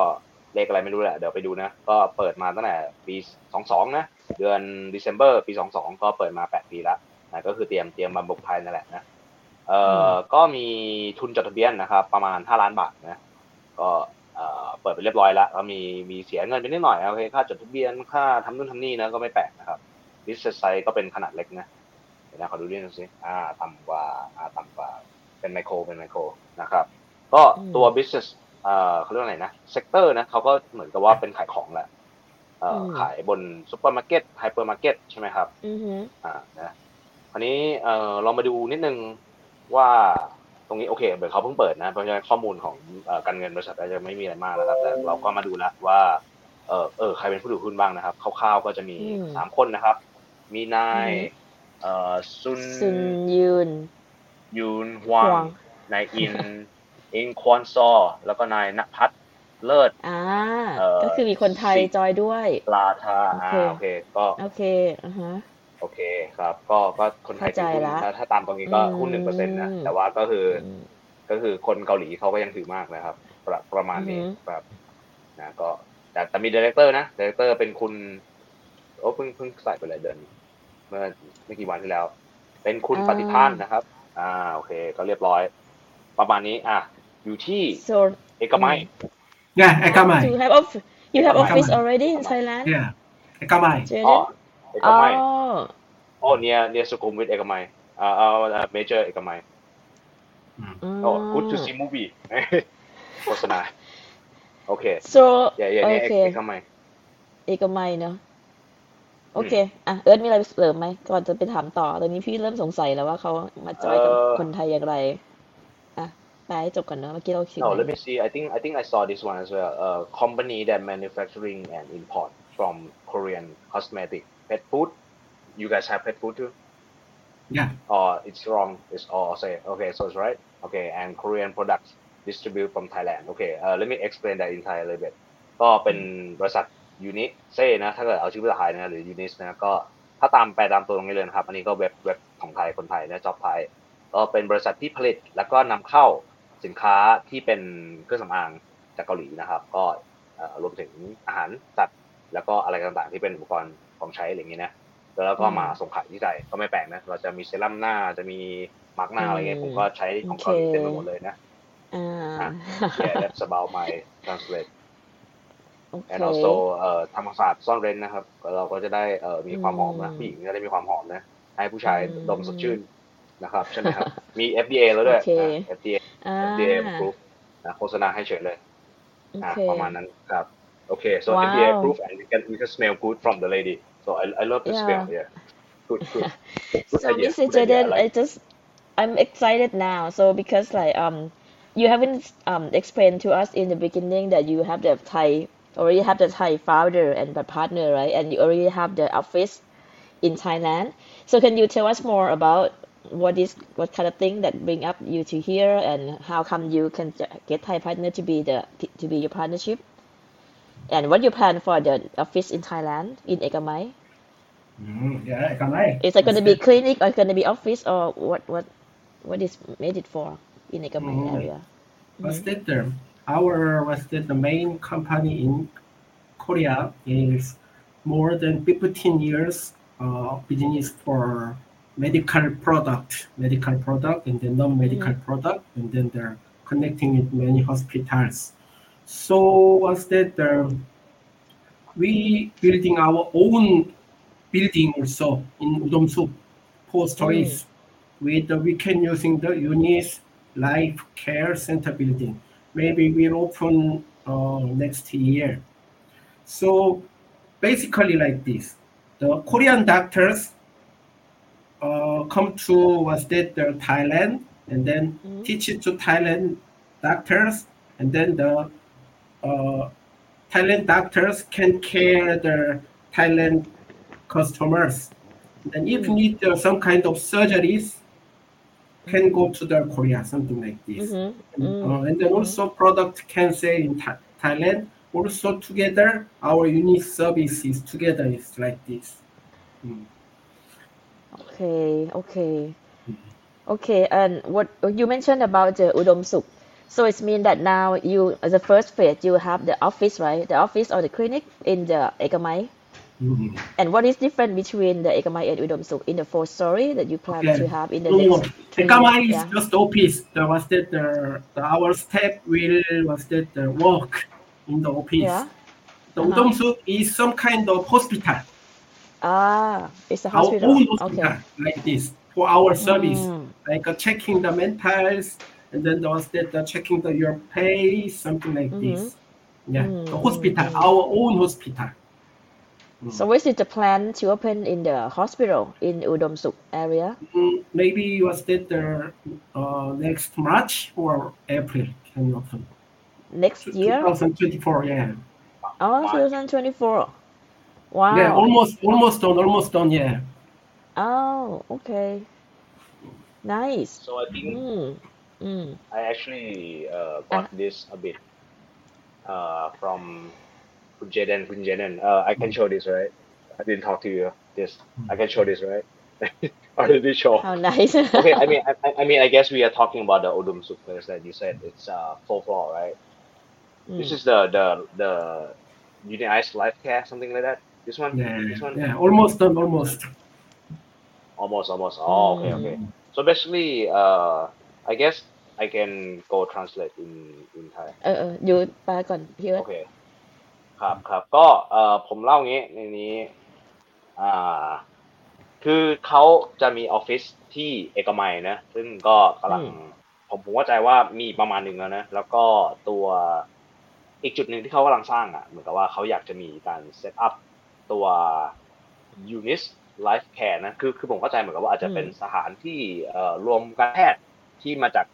เลขอะไรไม่รู้แหละเดี๋ยวไปดูนะ ก็เปิดมาตั้งแต่ปี 22 นะ เดือน December ปี 22 ก็เปิดมา 8 ปีแล้วนะก็คือเตรียมเตรียมบำรุงไทยนั่นแหละนะเอ่ออก็มีทุนจดทะเบียนนะครับ ประมาณ 5 ล้านบาทนะก็ เอ่อเปิดไปเรียบร้อยแล้วก็มีมีเสียเงินไปนิดหน่อยโอเคค่าจดทะเบียนค่าทำนู่นทำนี่นะก็ไม่แปลกนะครับไซส์ก็เป็นขนาดเล็กนะเดี๋ยวนะขอดูนิดนึงสิอ่าต่ำกว่าอ่าต่ำกว่าเป็นไมโครเป็นไมโครนะครับ ก็อืมตัว business เอ่อเขาเรียกว่าไงนะ sector นะเขาก็เหมือนกับว่าเป็นขายของแหละเอ่ออมขายบนซูเปอร์มาร์เก็ตไฮเปอร์มาร์เก็ตใช่ไหมครับอือฮึอ่านะคราวนี้เอ่อเรามาดูนิดนึงว่า ตรงนี้โอเคเหมือนเขาเพิ่งเปิดนะเพราะฉะนั้นข้อมูลของเอ่อการเงินบริษัทอาจจะไม่มีอะไรมากนะครับ แต่เราก็มาดูแล้วว่าเออเออใครเป็นผู้ถือหุ้นบ้างนะครับคร่าวๆก็จะมีอืมสามคนนะครับ มีนายอือฮึเอ่อซุนซุนยุนยูนฮวางฮวางนายอินอินควอนซอแล้วก็นายณพัฒน์เลิศอ่าเอ่อก็คือมีคนไทยสิจอยด้วยปลาทาโออ่าเคโอเคก็โอเคอ่าฮะ โอเคครับ ก็ก็คนไทยถือหุ้นเข้าใจละถ้าถ้าตามตรงนี้ก็หุ้นหนึ่งเปอร์เซ็นต์นะอืมแต่ว่าก็คือออืมก็คือคนเกาหลีเขาก็ยังถือมากนะครับ ประประมาณนี้อือฮึครับนะก็แต่แต่มีดีเลกเตอร์นะดีเลกเตอร์เป็นคุณโอ้เพิ่งเพิ่งใส่ไปเลยเดือนเมื่อไม่กี่วันที่แล้ว เป็นคุณปฏิพานนะครับ อ่าโอเค ก็เรียบร้อย ประมาณนี้อะอยู่ที่ so เอกมัย Yeah, you Ekamai. have off you have Ekamai. office already in Thailand Yeah, Ekamai. เจอ๋เดอน เอกอ๋อมัยอ๋อเนี่ยเนี่ยสุขุมวิทเอกมัยอ่าเอาเมเจอร์เอกมัย Mm. โอ้ good to see movie โฆษณาโอเค so อย่าอย่าโอเนี่ยเคเอกมัยเอกมัยเนาะโอเค อะ เอิร์ธมีอะไรเสริมไหม ก่อนจะไปถามต่อ ตอนนี้พี่เริ่มสงสัยแล้วว่าเขามาจอยกับเอ่อคนไทยอย่างไร อะ ไปให้จบก่อนเนาะ เมื่อกี้เราคิด No, let me see. I think I think I saw this one as well. A company that manufacturing and import from Korean cosmetic pet food. You guys have pet food too? Yeah. Or it's wrong? It's all say okay. So it's right. Okay, and Korean products distribute from Thailand. Okay. Uh, let me explain that in Thai a little bit. ก็เป็นบริษัทยูนิเซ่นะถ้าเกิดเอาชื่อภาษาไทยนะหรือยูนิสนะก็ถ้าตามแปลตามตัวตรงนี้เลยนะครับ อันนี้ก็เว็บเว็บของไทยคนไทยนะจ็อบไทยก็เป็นบริษัทที่ผลิตแล้วก็นำเข้าสินค้าที่เป็นเครื่องสำอางจากเกาหลีนะครับ ก็เอ่อรวมถึงอาหารสัตว์แล้วก็อะไรต่างๆ ที่เป็นอุปกรณ์ ของใช้อะไรอย่างนี้นะแล้วก็มาส่งขายที่ไทยก็ไม่แปลกนะ เราจะมีเซรั่มหน้าจะมีมาร์กหน้าอะไรเงี้ยผมก็ใช้ของเกาหลีเต็มไปหมดเลยนะอ่า yeah that's about my translate โอเค and also เอ่อทำความสะอาดซ่อนเร้นนะครับ เราก็จะได้เอ่อมีความหอมนะอืมผู้หญิงจะได้มีความหอมนะ ให้ผู้ชายอืมดมสดชื่นนะครับใช่ไหมครับมี FDA แล้วด้วยโอเคนะ FDA อ่า FDA approved นะโฆษณาให้เฉยเลยโออะเคประมาณนั้นครับ Okay, so wow. FDA approved, and you can you can smell good from the lady. So I, I love the yeah. smell. Yeah, good, good. good so idea. Mr. Jaden, like. I just I'm excited now. So because like um, you haven't um explained to us in the beginning that you have the Thai already have the Thai founder and partner, right? And you already have the office in Thailand. So can you tell us more about what is what kind of thing that bring up you to here, and how come you can get Thai partner to be the to be your partnership? And what you plan for the office in Thailand in Ekamai? Mm, yeah, Is it going to be clinic or going to be office or what what what is made it for in Ekamai Mm. area? What's that the our what's that the main company in Korea is more than 15 years uh, business for medical product, medical product, and then non-medical product, and then they're connecting with many hospitals. So what's that the we building our own building also in Udomsuk, four stories. With the, we can using the Unis Life Care Center building. Maybe we'll open uh, next year. So basically like this, the Korean doctors uh, come to what's that the Thailand and then Mhm. teach it to Thailand doctors and then the uh, Thailand doctors can care the Thailand customers. And if Mm. need uh, some kind of surgeries, can go to the Korea, something like this. Mhm. And, Mm. uh, and then also product can say in Tha- Thailand. Also together, our unique services together is like this. Mm. Okay, okay, okay. And what you mentioned about the Udom Suk. So it means that now you, the first phase, you have the office, right? The office or the clinic in the Ekamai. Mm. And what is different between the Ekamai and Udom Suk in the fourth story that you plan Okay. to have in the No, next three Ekama years? is Yeah. just office. The was that the, the our staff will was that the work in the office. Yeah. The Uh-huh. Udomsuk is some kind of hospital, Ah, it's a our hospital. own hospital, Okay. like this for our service, Mm. like uh, checking the mentals, and then there was that uh, checking the your pay, something like this. Yeah, the Mm, hospital, our own hospital. Mm. So what is the plan to open in the hospital in Udom Suk area? Mm, maybe was that the uh, next March or April can open. Next year? 2024, yeah. Oh, March. 2024. Wow. Yeah, almost almost done, almost done, yeah. Oh, okay. Nice. so I think Mm. Mm. I actually uh, got this a bit uh, from Kun Jaden. Uh, I can show this, right? I didn't talk to you. This I can show this, right? or did we show? How nice. okay, I mean, I, I- I mean, I guess we are talking about the Odum Soup place that you said it's uh, full floor, right? This Mm. is the the the Unionized Life Care, something like that. This one, Yeah, this one, yeah, almost done, almost. almost, almost. Oh, okay, okay. So basically, uh, I guess I can go translate in in Thai. เออเอออยู่ไปก่อนพี่เอิร์โอเคครับครับก็เอ่อผมเล่างี้ในนี้อ่าคือเขาจะมีออฟฟิศที่เอกมัยนะ ซึ่งก็กำลังผมผมเข้าใจว่ามีประมาณหนึ่งแล้วนะ แล้วก็ตัวอีกจุดหนึ่งที่เขากำลังสร้างอะ เหมือนกับว่าเขาอยากจะมีการ set up ตัว UNIS Life Care นะ คือคือผมเข้าใจเหมือนกับว่าอาจจะเป็นสถานที่เอ่อรวมการแพทย์ ที่มาจาก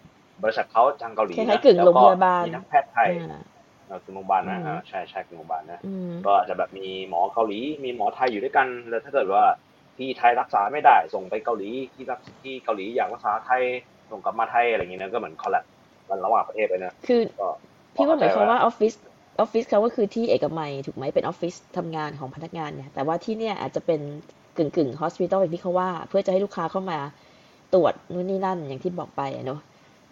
บริษัทเขาทางเกาหลีคล้ายนะๆกึ่งแล้วโรงก็พยาบาลมีนักแพทย์ไทยอ่าเออคือโรงพยาบาลนะอืมอ่าใช่ใช่คือโรงพยาบาลนะอืมก็จะแบบมีหมอเกาหลี มีหมอไทยอยู่ด้วยกัน แล้วถ้าเกิดว่าที่ไทยรักษาไม่ได้ ส่งไปเกาหลีที่รักที่เกาหลีอยากรักษาไทยส่งกลับมาไทยอะไรอย่างเงี้ยนะก็เหมือนคอลแลบกันระหว่างประเทศเลยนะคือก็พี่ว่าหมายความว่าออฟฟิศออฟฟิศเขาก็คือที่เอกมัยถูกไหมเป็นออฟฟิศทำงานของพนักงานเนี่ยแต่ว่าที่เนี่ยอาจจะเป็นกึ่งกึ่ง hospital อย่างที่เขาว่า เพื่อจะให้ลูกค้าเข้ามา ตรวจนู่นนี่นั่นอย่างที่บอกไปอะเนาะ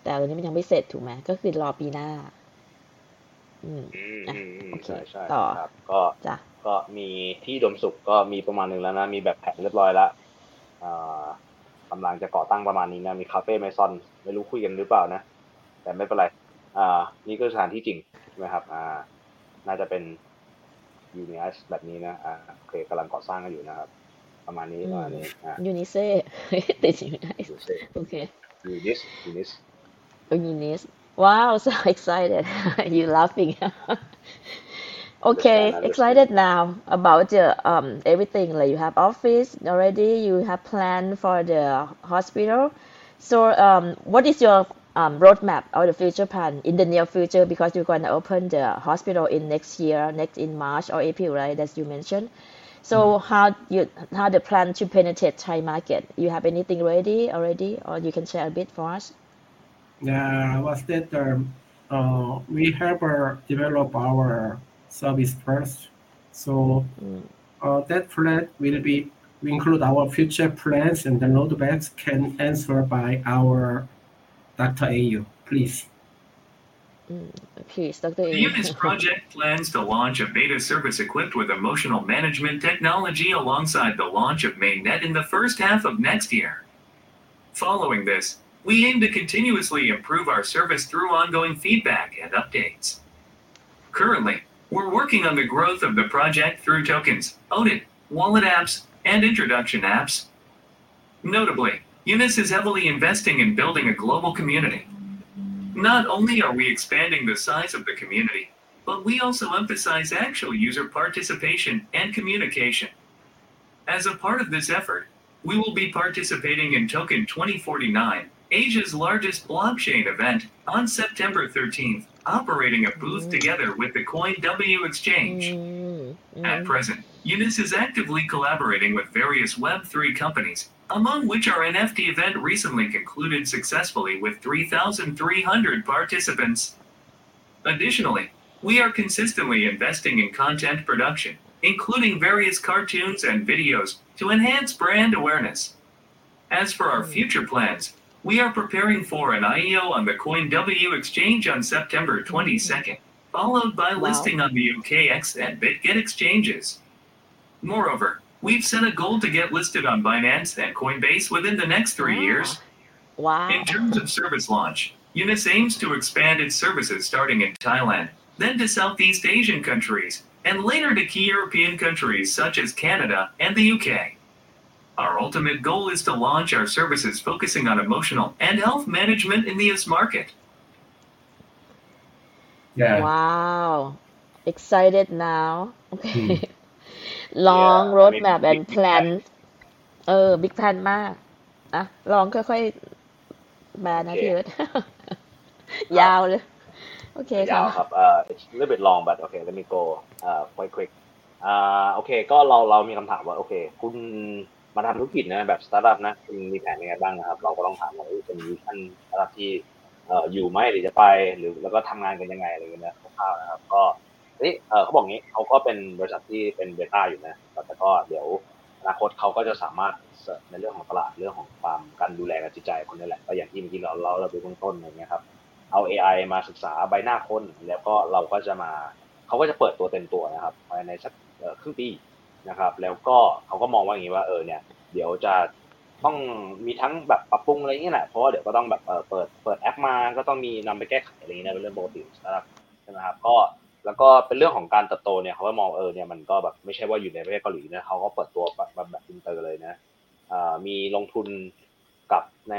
แต่ตอนนี้มันยังไม่เสร็จถูกไหมก็คือรอปีหน้า อืมอืมอะอืมอืมโอเคใช่ใช่ต่อครับก็จ้ะก็มีที่อุดมสุขก็มีประมาณหนึ่งแล้วนะ มีแบบแผนเรียบร้อยแล้วอ่ากำลังจะก่อตั้งประมาณนี้นะ มีคาเฟ่ไมซอน ไม่รู้คุยกันหรือเปล่านะ แต่ไม่เป็นไร อ่า นี่ก็สถานที่จริงใช่ไหมครับ อ่า น่าจะเป็นยูนิสแบบนี้นะ อ่าโอเคกำลังก่อสร้างกันอยู่นะครับ ประมาณนี้ประมาณนี้ อ่า ยูนิเซ่ ติดอยู่ได้ ยูเซ โอเค ยูนิสยูนิส Oh, Eunice. Wow, so excited. you laughing. okay, understand, excited now about the um everything. Like you have office already, you have plan for the hospital. So um what is your um roadmap or the future plan in the near future because you're gonna open the hospital in next year, next in March or April, right? As you mentioned. So how you how the plan to penetrate Thai market? You have anything ready already, or you can share a bit for us? Yeah, was that um, uh, we have uh, develop our service first. So Mm. uh, that plan will be we include our future plans and the roadmaps can answer by our Dr. AU, please. Dr. The A. UNIS project plans to launch a beta service equipped with emotional management technology alongside the launch of MainNet in the first half of next year. Following this, we aim to continuously improve our service through ongoing feedback and updates. Currently, we're working on the growth of the project through tokens, ODIT, wallet apps, and introduction apps. Notably, UNIS is heavily investing in building a global community. Not only are we expanding the size of the community, but we also emphasize actual user participation and communication. As a part of this effort, we will be participating in Token 2049, Asia's largest blockchain event, on September 13th, operating a booth Mm. together with the CoinW exchange. Mm, At mm, present, Unis is actively collaborating with various Web3 companies, among which our NFT event recently concluded successfully with 3,300 participants. Additionally, we are consistently investing in content production, including various cartoons and videos, to enhance brand awareness. As for our future plans, we are preparing for an IEO on the CoinW exchange on September 22nd, followed by Wow. listing on the UKX and BitGet exchanges. Moreover, we've set a goal to get listed on Binance and Coinbase within the next three Ah. years. Wow. In terms of service launch, Unis aims to expand its services starting in Thailand, then to Southeast Asian countries, and later to key European countries such as Canada and the UK. Our ultimate goal is to launch our services focusing on emotional and health management in the US market. Yeah. Wow. Excited now. Okay. Hmm. Long Yeah, I roadmap mean, and big- big plan เออ big plan มากอะลองค่อยๆแปลนะโอเคพี่เอิร์ธยาวเลย โอเคยาวค่ะครับเอ่อ it's a little bit long but okay let me go เอ่อ quite quick อ่าโอเค ก็เราเรามีคำถามว่า โอเค คุณมาทำธุรกิจนะแบบสตาร์ทอัพนะคุณมีแผนยังไงบ้างนะครับ เราก็ต้องถามว่าเอ้ยเป็น visionสตาร์ทอัพที่เอ่ออยู่ไหมหรือจะไป หรือแล้วก็ทำงานกันยังไงอะไรอย่างเงี้ยนะคร่าวๆนะครับ ก็ นี่เออเขาบอกงี้เขาก็เป็นบริษัทที่เป็น beta อยู่นะแต่ก็เดี๋ยวอนาคตเขาก็จะสามารถเสิร์ฟในเรื่องของตลาดเรื่องของความการดูแลการจิตใจคนนี่แหละก็อย่างที่เมื่อกี้เราเราเราไปเบื้องต้นอะไรเงี้ยครับเอา AI มาศึกษาใบหน้าคนแล้วก็เราก็จะมาเขาก็จะเปิดตัวเต็มตัวนะครับภายในสักครึ่งปีนะครับ แล้วก็เขาก็มองว่าอย่างนี้ว่าเออเนี่ยเดี๋ยวจะต้องมีทั้งแบบปรับปรุงอะไรเงี้ยแหละเพราะว่าเดี๋ยวก็ต้องแบบเออเปิดเปิดแอปมาก็ต้องมีนำไปแก้ไขอะไรเงี้ยเป็นเรื่องปกตินะครับใช่ไหมครับก็ แล้วก็เป็นเรื่องของการเติบโตเนี่ยเขาก็มองเออเนี่ยมันก็แบบไม่ใช่ว่าอยู่ในประเทศเกาหลีนะเขาก็เปิดตัวแบบแบบอินเตอร์เลยนะอ่ามีลงทุนกับใน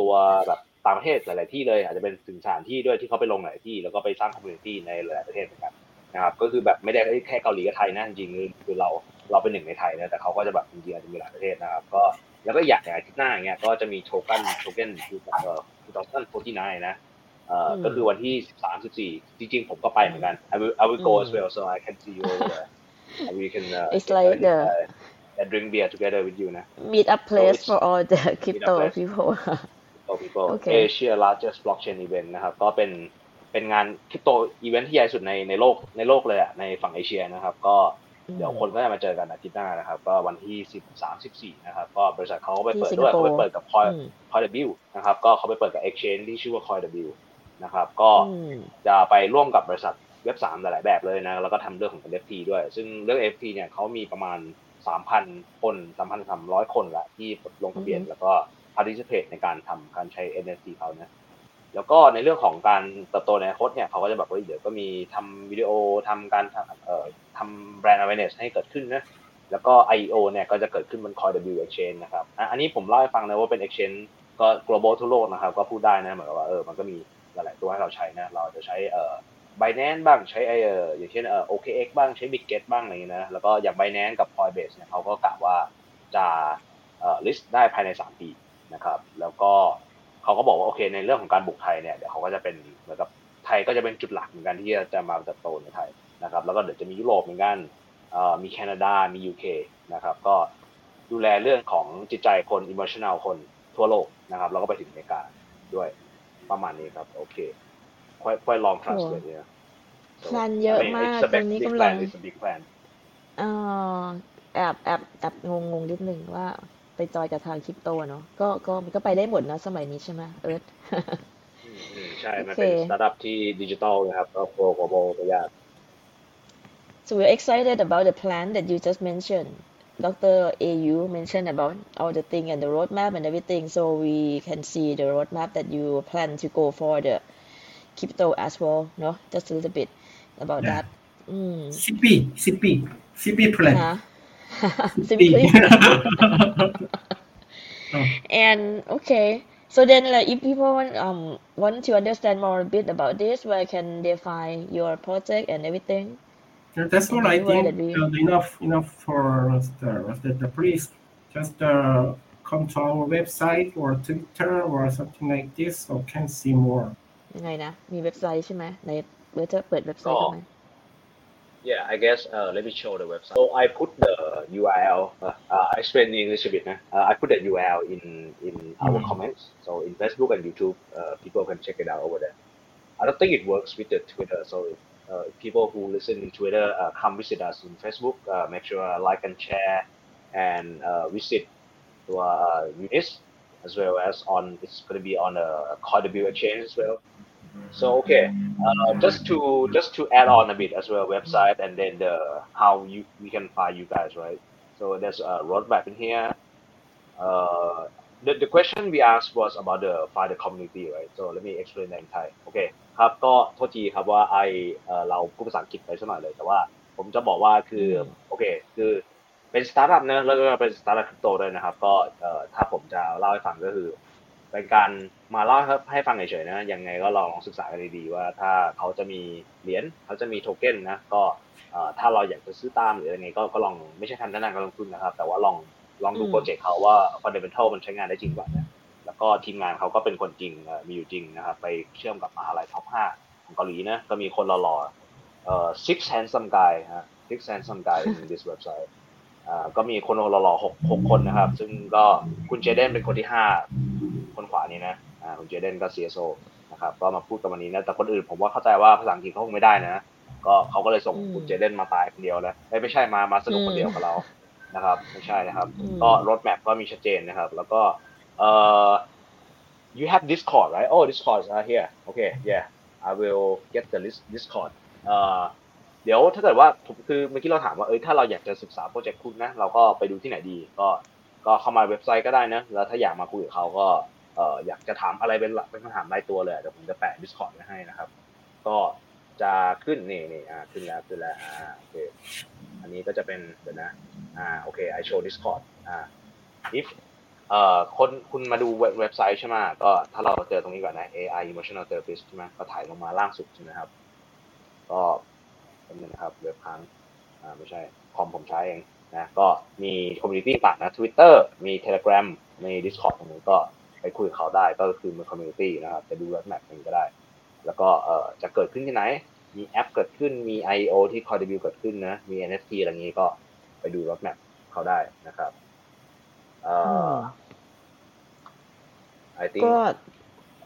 ตัวแบบต่างประเทศหลาย ๆ ที่เลย อาจจะเป็นถึงสถานที่ด้วยที่เขาไปลงหลายที่ แล้วก็ไปสร้างคอมมูนิตี้ในหลายประเทศเหมือนกันนะครับก็คือแบบไม่ได้แค่เกาหลีกับไทยนะจริงๆคือเราเราเป็นหนึ่งในไทยนะแต่เขาก็จะแบบจริงๆอาจจะมีหลายประเทศนะครับก็แล้วก็อยากอย่างอาทิตย์หน้าเงี้ยก็จะมีโชกันโชเก้นคือเอ่อคือตอนนั้นโฟร์ที่นนะ ก็คือวันที่สิบสามสิบสี่จริงๆ ผมก็ไปเหมือนกัน I will I will go as well so I can see you over there and we can uh, It's like the uh, and drink beer together with you นะ meet up place it's- for all the crypto place. people for people โอเค Asia largest blockchain event นะครับก็เป็นเป็นงานคริปโตอีเวนท์ที่ใหญ่สุดในในโลกในโลกเลยอะในฝั่งเอเชียนะครับ ก็เดี๋ยวคนก็จะมาเจอกันอาทิตย์หน้านะครับ ก็วันที่สิบสามสิบสี่นะครับ ก็บริษัทเขาก็ไปเปิดที่สิงด้ควยโปร์เขาไปเปิดกับคอยอืมคอยเดบิวนะครับ ก็เขาไปเปิดกับ exchange ที่ชื่อว่าคอยเดบิว นะครับ ก็อืมจะไปร่วมกับบริษัทเว็บสามหลาย ๆ แบบเลยนะแล้วก็ทำเรื่องของ NFT ด้วย ซึ่งเรื่อง NFT เนี่ยเขามีประมาณ 3,000 คน3,300 คนละที่ลงทะเบียนอือฮึแล้วก็ participate ในการทำการใช้ NFT เขานะแล้วก็ในเรื่องของการเติบโตในอนาคตเนี่ยเขาก็จะแบบว่าเดี๋ยวก็มีทำวิดีโอทำการทำเอ่อทำแบรนด์ awareness ให้เกิดขึ้นนะแล้วก็ IEO เนี่ยก็จะเกิดขึ้นบน CoinW Exchange นะครับอะอันนี้ผมเล่าให้ฟังนะว่าเป็น exchange ก็ global ทั่วโลกนะครับ ก็พูดได้นะเหมือนกับว่าเออมันก็มี หลาย ๆ ตัวให้เราใช้นะ เราจะใช้เอ่อ Binance บ้างใช้ไอเอออย่างเช่นเอ่อ OKX บ้างใช้ Bitget บ้างอะไรอย่างเงี้นะ แล้วก็อย่าง Binance กับ Coinbase เนี่ยเขาก็กะว่าจะเอ่อ list ได้ภายใน 3 ปีนะครับ แล้วก็เขาก็บอกว่าโอเคในเรื่องของการบุกไทยเนี่ยเดี๋ยวเขาก็จะเป็นเหมือนกับไทยก็จะเป็นจุดหลักเหมือนกันที่จะจะมาเติบโตในไทยนะครับแล้วก็เดี๋ยวจะมียุโรปเหมือนกันเอ่อมีแคนาดา มี UK นะครับ ก็ดูแลเรื่องของจิตใจคน emotional คนทั่วโลกนะครับ แล้วก็ไปถึงอเมริกาด้วย ประมาณนี้ครับ โอเค ค่อยค่อยลอง translate เนี่ย So, แพลนเยอะ I mean, มาก it's a ตร big- งนี้ big กำลัง plan, it's a big plan เอ่อแอบแอบแอบงงงนิดนึงว่าไปจอยกับทางคริปโตเนาะก็ก็มันก็ไปได้หมดนะสมัยนี้ใช่ไหมเอิร์ธอืมอืมใช่ มันโอเคเป็นสตาร์ทอัพที่ดิจิทัลนะครับก็โปรโกโบก็ยาก So we're excited about the plan that you just mentioned. Dr. AU mentioned about all the thing and the roadmap and everything. So we can see the roadmap that you plan to go for the crypto as well, no? Just a little bit about Yeah. that. Mm. CP, CP, CP plan. Huh? CP. Simply. And okay. So then like if people want um want to understand more a bit about this, where can they find your project and everything? Yeah, That's all I Anyway, think. that we- uh, enough, enough for the, the, the please just uh, come to our website or Twitter or something like this, so can see more. ยังไงนะ มีเว็บไซต์ใช่ไหมในเว็บจะเปิดเว็บไซต์ทำไม Yeah, I guess uh, let me show the website. So I put the URL. Uh, uh, I explain in English a bit. Nah? Uh, I put the URL in in our Mhm. comments. So in Facebook and YouTube, uh, people can check it out over there. I don't think it works with the Twitter. So if, uh, people who listen in Twitter uh, come visit us in Facebook, uh, make sure uh, like and share and uh, visit to uh, Unis as well as on. It's going to be on a CoinW exchange as well. So okay, just to just to add on a bit as well, website and then the how you we can find you guys, right? So there's a roadmap in here. The the question we asked was about the find the community, right? So let me explain that in Thai. Okay ครับก็โทษทีครับว่าไอเอ่อเราพูดภาษาอังกฤษไปสักหน่อยเลย แต่ว่าผมจะบอกว่าคืออมโอเค คือเป็นสตาร์ทอัพเนอะแล้วก็เป็นสตาร์ทอัพคริปโตด้วยนะครับ ก็เอ่อถ้าผมจะเล่าให้ฟังก็คือ เป็นการมาเล่าให้ฟังเฉยๆนะยังไงก็ลองลองศึกษากันดีๆว่าถ้าเขาจะมีเหรียญเขาจะมีโทเก้นนะก็เอ่อถ้าเราอยากจะซื้อตามหรืออะไรไงก็ก็ลองไม่ใช่ทำแนะนำการลงทุนนะครับ แต่ว่าลองลองดูอืมโปรเจกต์เขาว่า fundamental มันใช้งานได้จริงกว่านะ แล้วก็ทีมงานเขาก็เป็นคนจริงเอ่อมีอยู่จริงนะครับไปเชื่อมกับมหาลัย top 5ของเกาหลีนะก็มีคนหล่อๆเอ่อ six handsome guy ฮะ six handsome guy in this website อ่าก็มีคนหล่อๆหกหกคนนะครับ ซึ่งก็คุณเจเดนเป็นคนที่ห้าคนขวานี้นะอ่าคุณเจเดนก็ CSO นะครับก็มาพูดกันวันนี้นะแต่คนอื่นผมว่าเข้าใจว่าภาษาอังกฤษเขาคงไม่ได้นะก็เขาก็เลยส่งอืมคุณเจเดนมาตายคนเดียวแล้วเอ้ยไม่ใช่มามาสนุกคนเดียวกับเรานะครับ ไม่ใช่นะครับอืมก็รถแมพก็มีชัดเจนนะครับ แล้วก็ เอ่อ you have Discord right oh Discord are here okay yeah I will get the list Discord เอ่อเดี๋ยวถ้าเกิดว่าคือเมื่อกี้เราถามว่าเอ้ยถ้าเราอยากจะศึกษาโปรเจกต์คุณนะเราก็ไปดูที่ไหนดี ก็ก็เข้ามาเว็บไซต์ก็ได้นะแล้วถ้าอยากมาคุยกับเขาก็เอ่ออยากจะถามอะไรเป็นหลักเป็นคำถามรายตัวเลยเดี๋ยวผมจะแปะ Discord ไว้ให้นะครับ ก็จะขึ้นนี่นี่อ่าขึ้นแล้วขึ้นแล้วอ่าโอเคอันนี้ก็จะเป็นเดี๋ยวนะอ่าโอเค I show Discord อ่า if เอ่อคนคุณมาดูเว็บไซต์ใช่ไหมก็ถ้าเราเจอตรงนี้ก่อนนะ AI emotional therapist ใช่ไหมก็ถ่ายลงมาล่างสุดใช่ไหมครับ ก็เป็นงนะครับเว็บค้างอ่าไม่ใช่คอมผมใช้เองนะก็มีคอมมูนิตี้ต่างนะ Twitter มี Telegram มี Discord ตรงนี้ก็ไปคุยกับเขาได้ก็คือมีคอมมูนิตี้นะครับจะดู roadmap นี้ก็ได้ แล้วก็เอ่อจะเกิดขึ้นที่ไหน มีแอปเกิดขึ้นมี IO ที่คอยดบิวเกิดขึ้นนะมี NFT อะไรงนี้ก็ไปดู roadmapเขาได้นะครับเอ่อ I think ก็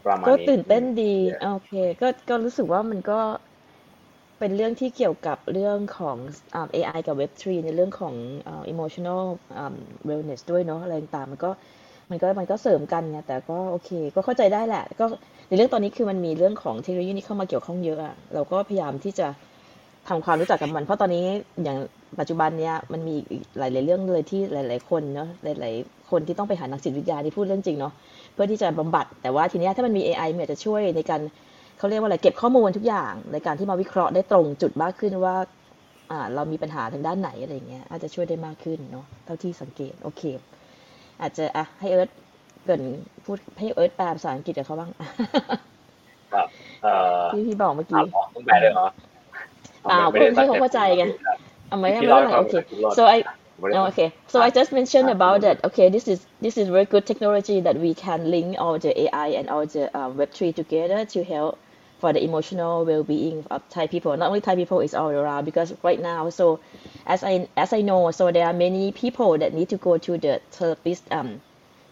ประมาณก็นี้ตื่นเต้นดี Yeah. โอเค ก็ก็รู้สึกว่ามันก็เป็นเรื่องที่เกี่ยวกับเรื่องของอ่า AI กับ Web3 ในเรื่องของอ่า emotional อ่า wellness ด้วยเนาะอะไรต่างๆมันก็มันก็มันก็เสริมกันไงแต่ก็โอเค ก็เข้าใจได้แหละ ก็ในเรื่องตอนนี้คือมันมีเรื่องของเทคโนโลยีนี้เข้ามาเกี่ยวข้องเยอะอะเราก็พยายามที่จะทำความรู้จักกับมัน เพราะตอนนี้อย่างปัจจุบันเนี้ยมันมีอีกหลาย ๆ เรื่องเลยที่หลาย ๆ คนเนาะหลาย ๆ คนที่ต้องไปหานักจิตวิทยาที่พูดเรื่องจริงเนาะเพื่อที่จะบำบัด แต่ว่าทีเนี้ยถ้ามันมี AI มันอาจจะช่วยในการเขาเรียกว่าอะไรเก็บข้อมูลทุกอย่าง ในการที่มาวิเคราะห์ได้ตรงจุดมากขึ้นว่าอ่าเรามีปัญหาทางด้านไหนอะไรเงี้ยอาจจะช่วยได้มากขึ้นเนาะเท่าที่สังเกตโอเค อาจจะอะให้เอิร์ธเกรินพูดให้เอิร์ธแปลภาษาอังกฤษกับเขาบ้างครับเอ่อที่พี่บอกเมื่ออ่ากี้นออกต้องแปลเลยเหรออ้าวไม่ได้เพื่อนที่เขาเข้าใจไงครับเอาไหมที่ไม่เล่าเป็นไรให้ฟังโอเคที่เล่า so I Oh, okay. So I just mentioned about that. Okay, this is this is very good technology that we can link all the AI and all the uh, Web three together to help for the emotional well-being of Thai people. Not only Thai people, it's all around because right now, so as I as I know, so there are many people that need to go to the therapist, um,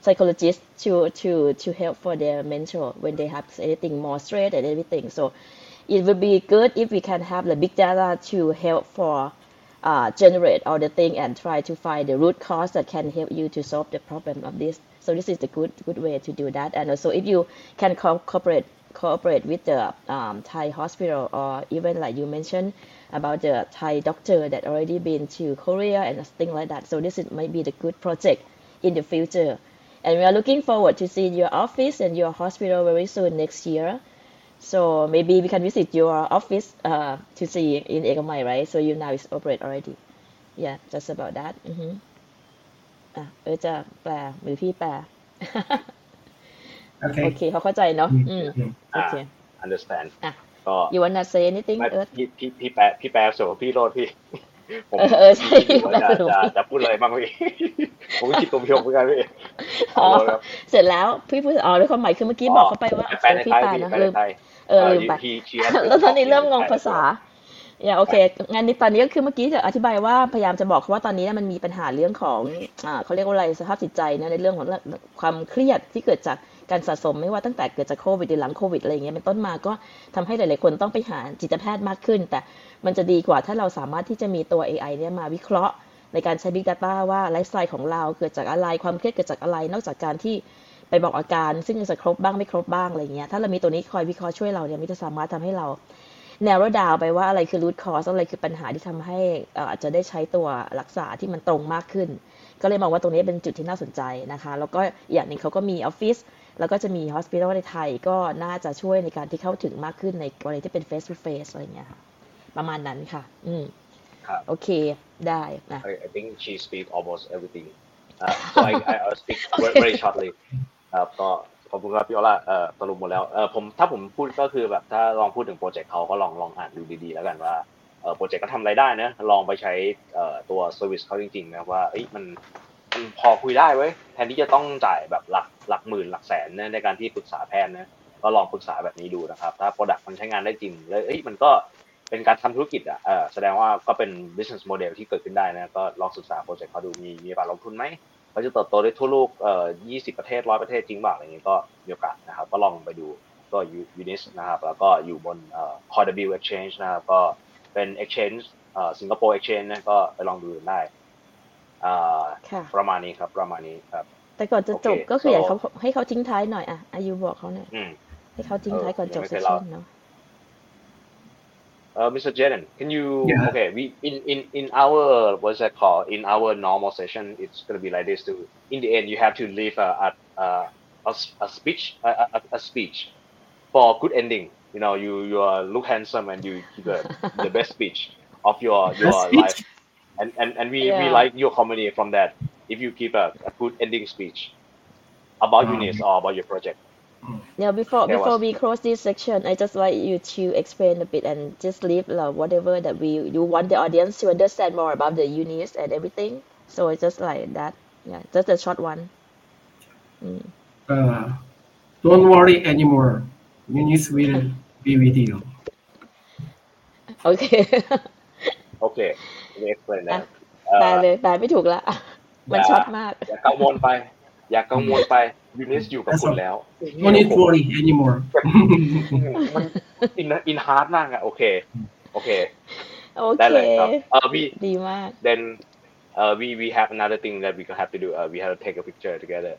psychologist to to to help for their mental when they have anything more stress and everything. So it would be good if we can have the big data to help for uh, generate all the thing and try to find the root cause that can help you to solve the problem of this. So this is the good good way to do that. And also, if you can co- cooperate cooperate with the um, Thai hospital or even like you mentioned about the Thai doctor that already been to Korea and things like that. So this is might be the good project in the future. And we are looking forward to see your office and your hospital very soon next year. So maybe we can visit your office uh, to see in Egamai, right? So you now is operate already. Yeah, just about that. อือฮึอะเออจะแปลหรือพี่แปลโอ Okay. เคเขาเข้าใจเนาะ Mm, อืม mm. โอเค understand อะก็ you wanna say anything ไม่เอิร์ธพี่พี่พี่แปลพี่แปลส่วนของพี่โรดพี่ ผมเออเออใช่พี่ว่าจะแปลส่วนจะพี่จะพูดอะไรบ้างพี่ผมก็คิดตัวพี่เหมือนกันพี่อ๋อเอาเลยครับเสร็จแล้วพี่พูดอ๋อแล้วความหมายคือเมื่อกี้บอกเขาไปว่าแปลในพี่ไทยแปลพี่นะแปลลืในมไทยเออลืมไปพี่เชียร์แล้วตอนนี้เริ่มงงภาษาอย่าโอเคงั้นในตอนนี้ก็คือเมื่อกี้จะอธิบายว่าพยายามจะบอกเขาว่าตอนนี้เนี่ยมันมีปัญหาเรื่องของอ่าเขาเรียกว่าอะไรสภาพจิตใจนะในเรื่องของความเครียดที่เกิดจาก การสะสมไม่ว่าตั้งแต่เกิดจากโควิดหรือหลังโควิดอะไรเงี้ยเป็นต้นมาก็ทำให้หลาย ๆ คนต้องไปหาจิตแพทย์มากขึ้น แต่มันจะดีกว่าถ้าเราสามารถที่จะมีตัว AI เนี่ยมาวิเคราะห์ในการใช้ Big Data ว่าไลฟ์สไตล์ของเราเกิดจากอะไรความเครียดเกิดจากอะไร นอกจากการที่ไปบอกอาการ ซึ่งจะครบบ้างไม่ครบบ้างอะไรเงี้ยถ้าเรามีตัวนี้คอยวิเคราะห์ช่วยเราเนี่ยมันจะสามารถทำให้เรา narrow down ไปว่าอะไรคือ root cause อะไรคือปัญหาที่ทำให้อ่าจจะได้ใช้ตัวรักษาที่มันตรงมากขึ้น ก็เลยมองว่าตรงนี้เป็นจุดที่น่าสนใจนะคะ แล้วก็อีกอย่างหนึ่งเขาก็มีออฟฟิศ แล้วก็จะมี hospital ในไทยก็น่าจะช่วยในการที่เข้าถึงมากขึ้นในกรณีที่เป็น face to face อะไรเงี้ยค่ะ ประมาณนั้นค่ะ อืมครับโอเค ได้นะ I, I think she speak almost everything uh, so I I I'll speak very, very shortly ครับก็ขอบคุณครับพี่ออล่าเอ่อสรุปหมดแล้วเออผมถ้าผมพูดก็คือแบบถ้าลองพูดถึงโปรเจกต์เขาก็ลองลองอ่านดูดีๆ แล้วกันว่าเออโปรเจกต์ก็ทำอะไรได้นะลองไปใช้เอ่อตัว service เขาจริงๆนะว่าเอ้ยมันมัน พอคุยได้เว้ยแทนที่จะต้องจ่ายแบบหลักหลักหมื่นหลักแสนนะในการที่ปรึกษาแพทย์นะก็ลองปรึกษาแบบนี้ดูนะครับ ถ้า product มันใช้งานได้จริงแล้วเอ้ยมันก็เป็นการทำธุรกิจอะเออแสดงว่าก็เป็น business model ที่เกิดขึ้นได้นะก็ลองศึกษาโปรเจกต์เขาดูมีมีโอกาสลงทุนไหมเขาจะเติบโตได้ทั่วโลกเอ่อ20ประเทศ100ประเทศจริงเปล่าอะไรอย่างนี้ก็มีโอกาสนะครับ ก็ลองไปดูก็ UNIS นะครับ แล้วก็อยู่บนเอ่อ c o r d w Exchange นะครับ ก็เป็น Exchange เอ่อสิงคโปร์ Exchange นะก็ไปลองดูได้ อ่า ค่ะ ประมาณนี้ครับ ประมาณนี้ครับ แต่ก่อนจะจบ โอเค ก็คืออยาก so เขาให้เขาทิ้งท้ายหน่อยอ่ะอายุบอกเขาหน่อย อืม ให้เขาทิ้งท้ายก่อนจบ เออ เซ ยัง ส ไม่เคย ชั่ เล่า นเนาะ Uh, Mr. Jaden, can you? Yeah. Okay, we in in in our what's that called? In our normal session, it's gonna be like this. To in the end, you have to leave a a a, a, s- a speech a, a, a speech for good ending. You know, you you are look handsome and you give the, the best speech of your your Best speech? life, and and and we we like your comedy from that. If you give a, a good ending speech about Um, Unis or about your project. Now, before There before was- we close this section, I just like you to explain a bit and just leave uh, whatever that we you want the audience to understand more about the unis and everything. So it's just like that. Yeah, just a short one. Mm. Uh, don't worry anymore. Eunice will be with you. Okay. Okay, let me explain that. แปล Uh, เลยแปลไม่ถูกละมันอย่าช็อตมาก อย่ากังวลไป อย่ากังวลไปยูนิสอยู่กับคุณแล้ว No need to worry anymore. มันอินอินฮาร์ดมากอะโอเค โอเคโอได้เคเลยครับเออ we ดีมาก then uh we we have another thing that we have to do uh we have to take a picture together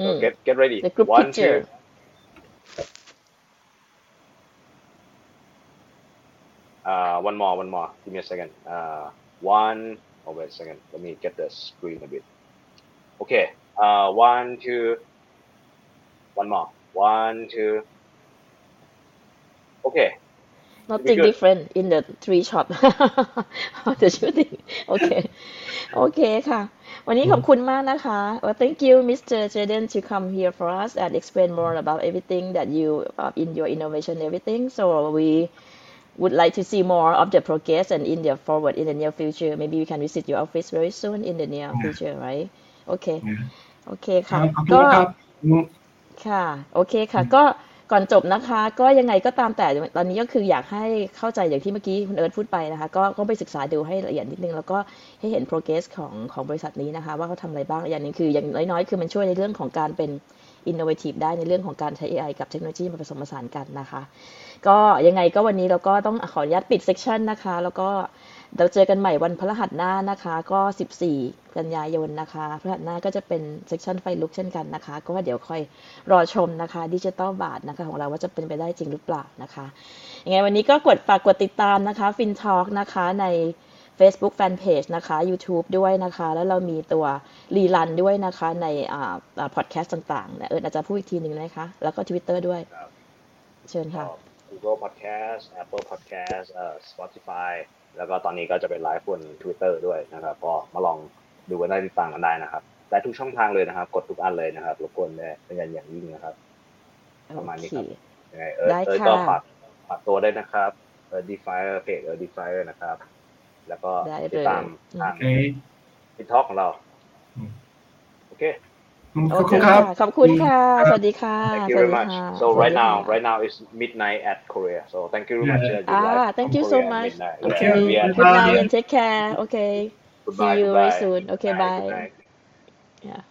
อื so ม get get ready The group one picture. two uh one more one more give me a second uh one oh wait a second let me get the screen a bit okay uh one two one more one two okay nothing good. different in the three shot of the shooting โอเค โอเคค่ะ วันนี้ขอบคุณมากนะคะ well, thank you Mr. Jaden to come here for us and explain more about everything that you uh, in your innovation everything so we would like to see more of the progress and in the forward in the near future maybe we can visit your office very soon in the near Yeah. future right โอเค Yeah. โอเคครัค่ะบขอบคุณก็นะครับอืมค่ะโอเคค่ะ ก็ก่อนจบนะคะ ก็ยังไงก็ตามแต่ตอนนี้ก็คืออยากให้เข้าใจอย่างที่เมื่อกี้คุณเอิร์ธพูดไปนะคะ ก็ก็ไปศึกษาดูให้ละเอียดนิดนึง แล้วก็ให้เห็น progress ของของบริษัทนี้นะคะ ว่าเขาทำอะไรบ้างอย่างหนึงคืออย่างน้อยๆ คือมันช่วยในเรื่องของการเป็น innovative ได้ในเรื่องของการใช้ AI กับเทคโนโลยีมาผสมผสานกันนะคะ ก็ยังไงก็วันนี้เราก็ต้องขออนุญาตปิดเซ c ชันนะคะ แล้วก็เราเจอกันใหม่วันพฤหัสหน้านะคะ ก็ 14 กันยายนนะคะพฤหัสหน้าก็จะเป็นเซ c ชันไฟลุกเช่นกันนะคะ ก็เดี๋ยวคอยรอชมนะคะดิจิ t a ลบาทนะคะของเราว่าจะเป็นไปได้จริงหรือเปล่านะคะยังไงวันนี้ก็กดฝากกดติดตามนะคะ FinTalk นะคะใน Facebook Fanpage นะคะ YouTube ด้วยนะคะ แล้วเรามีตัว rerun ด้วยนะคะในอ่าพอดแคสต์ต่างๆเนี่ยเอออาจจะพูดอีกทีหนึ่งนะคะ แล้วก็ Twitter ด้วยครับเชิญค่ะ Google Podcast Apple Podcast เอ่อ Spotify แล้วก็ตอนนี้ก็จะเป็นไลฟ์บน Twitter ด้วยนะครับ ก็มาลองดูกันได้ติดตามกันได้นะครับได้ทุกช่องทางเลยนะครับ กดทุกอันเลยนะครับรบกวนได้เป็นอย่างอย่างยิ่งนะครับ ประมาณนี้ครับยังไงเออได้เออค่ะก็ฝากฝากตัวได้วยนะครับเออ Defier เพจเออ Defier นะครับ แล้วก็ได้ติดตามเลยทางโอเคทิกทอกของเราอืมโอเคอืมขโออบเคคุณครัค่ะบขอบคุณค่ะครับสวัสดีค่ะ thank ส you วัส very ดี much ค่ะ so สวัส right ดี now ค่ะ right now is midnight at Korea so thank you very much Yeah. uh, you Ah, live thank from you so Korea at much. midnight. Okay. Yeah, we are- Good Bye. night and take care. Okay. Goodbye, See you very goodbye. soon. Okay, Good night, bye. good night. Yeah.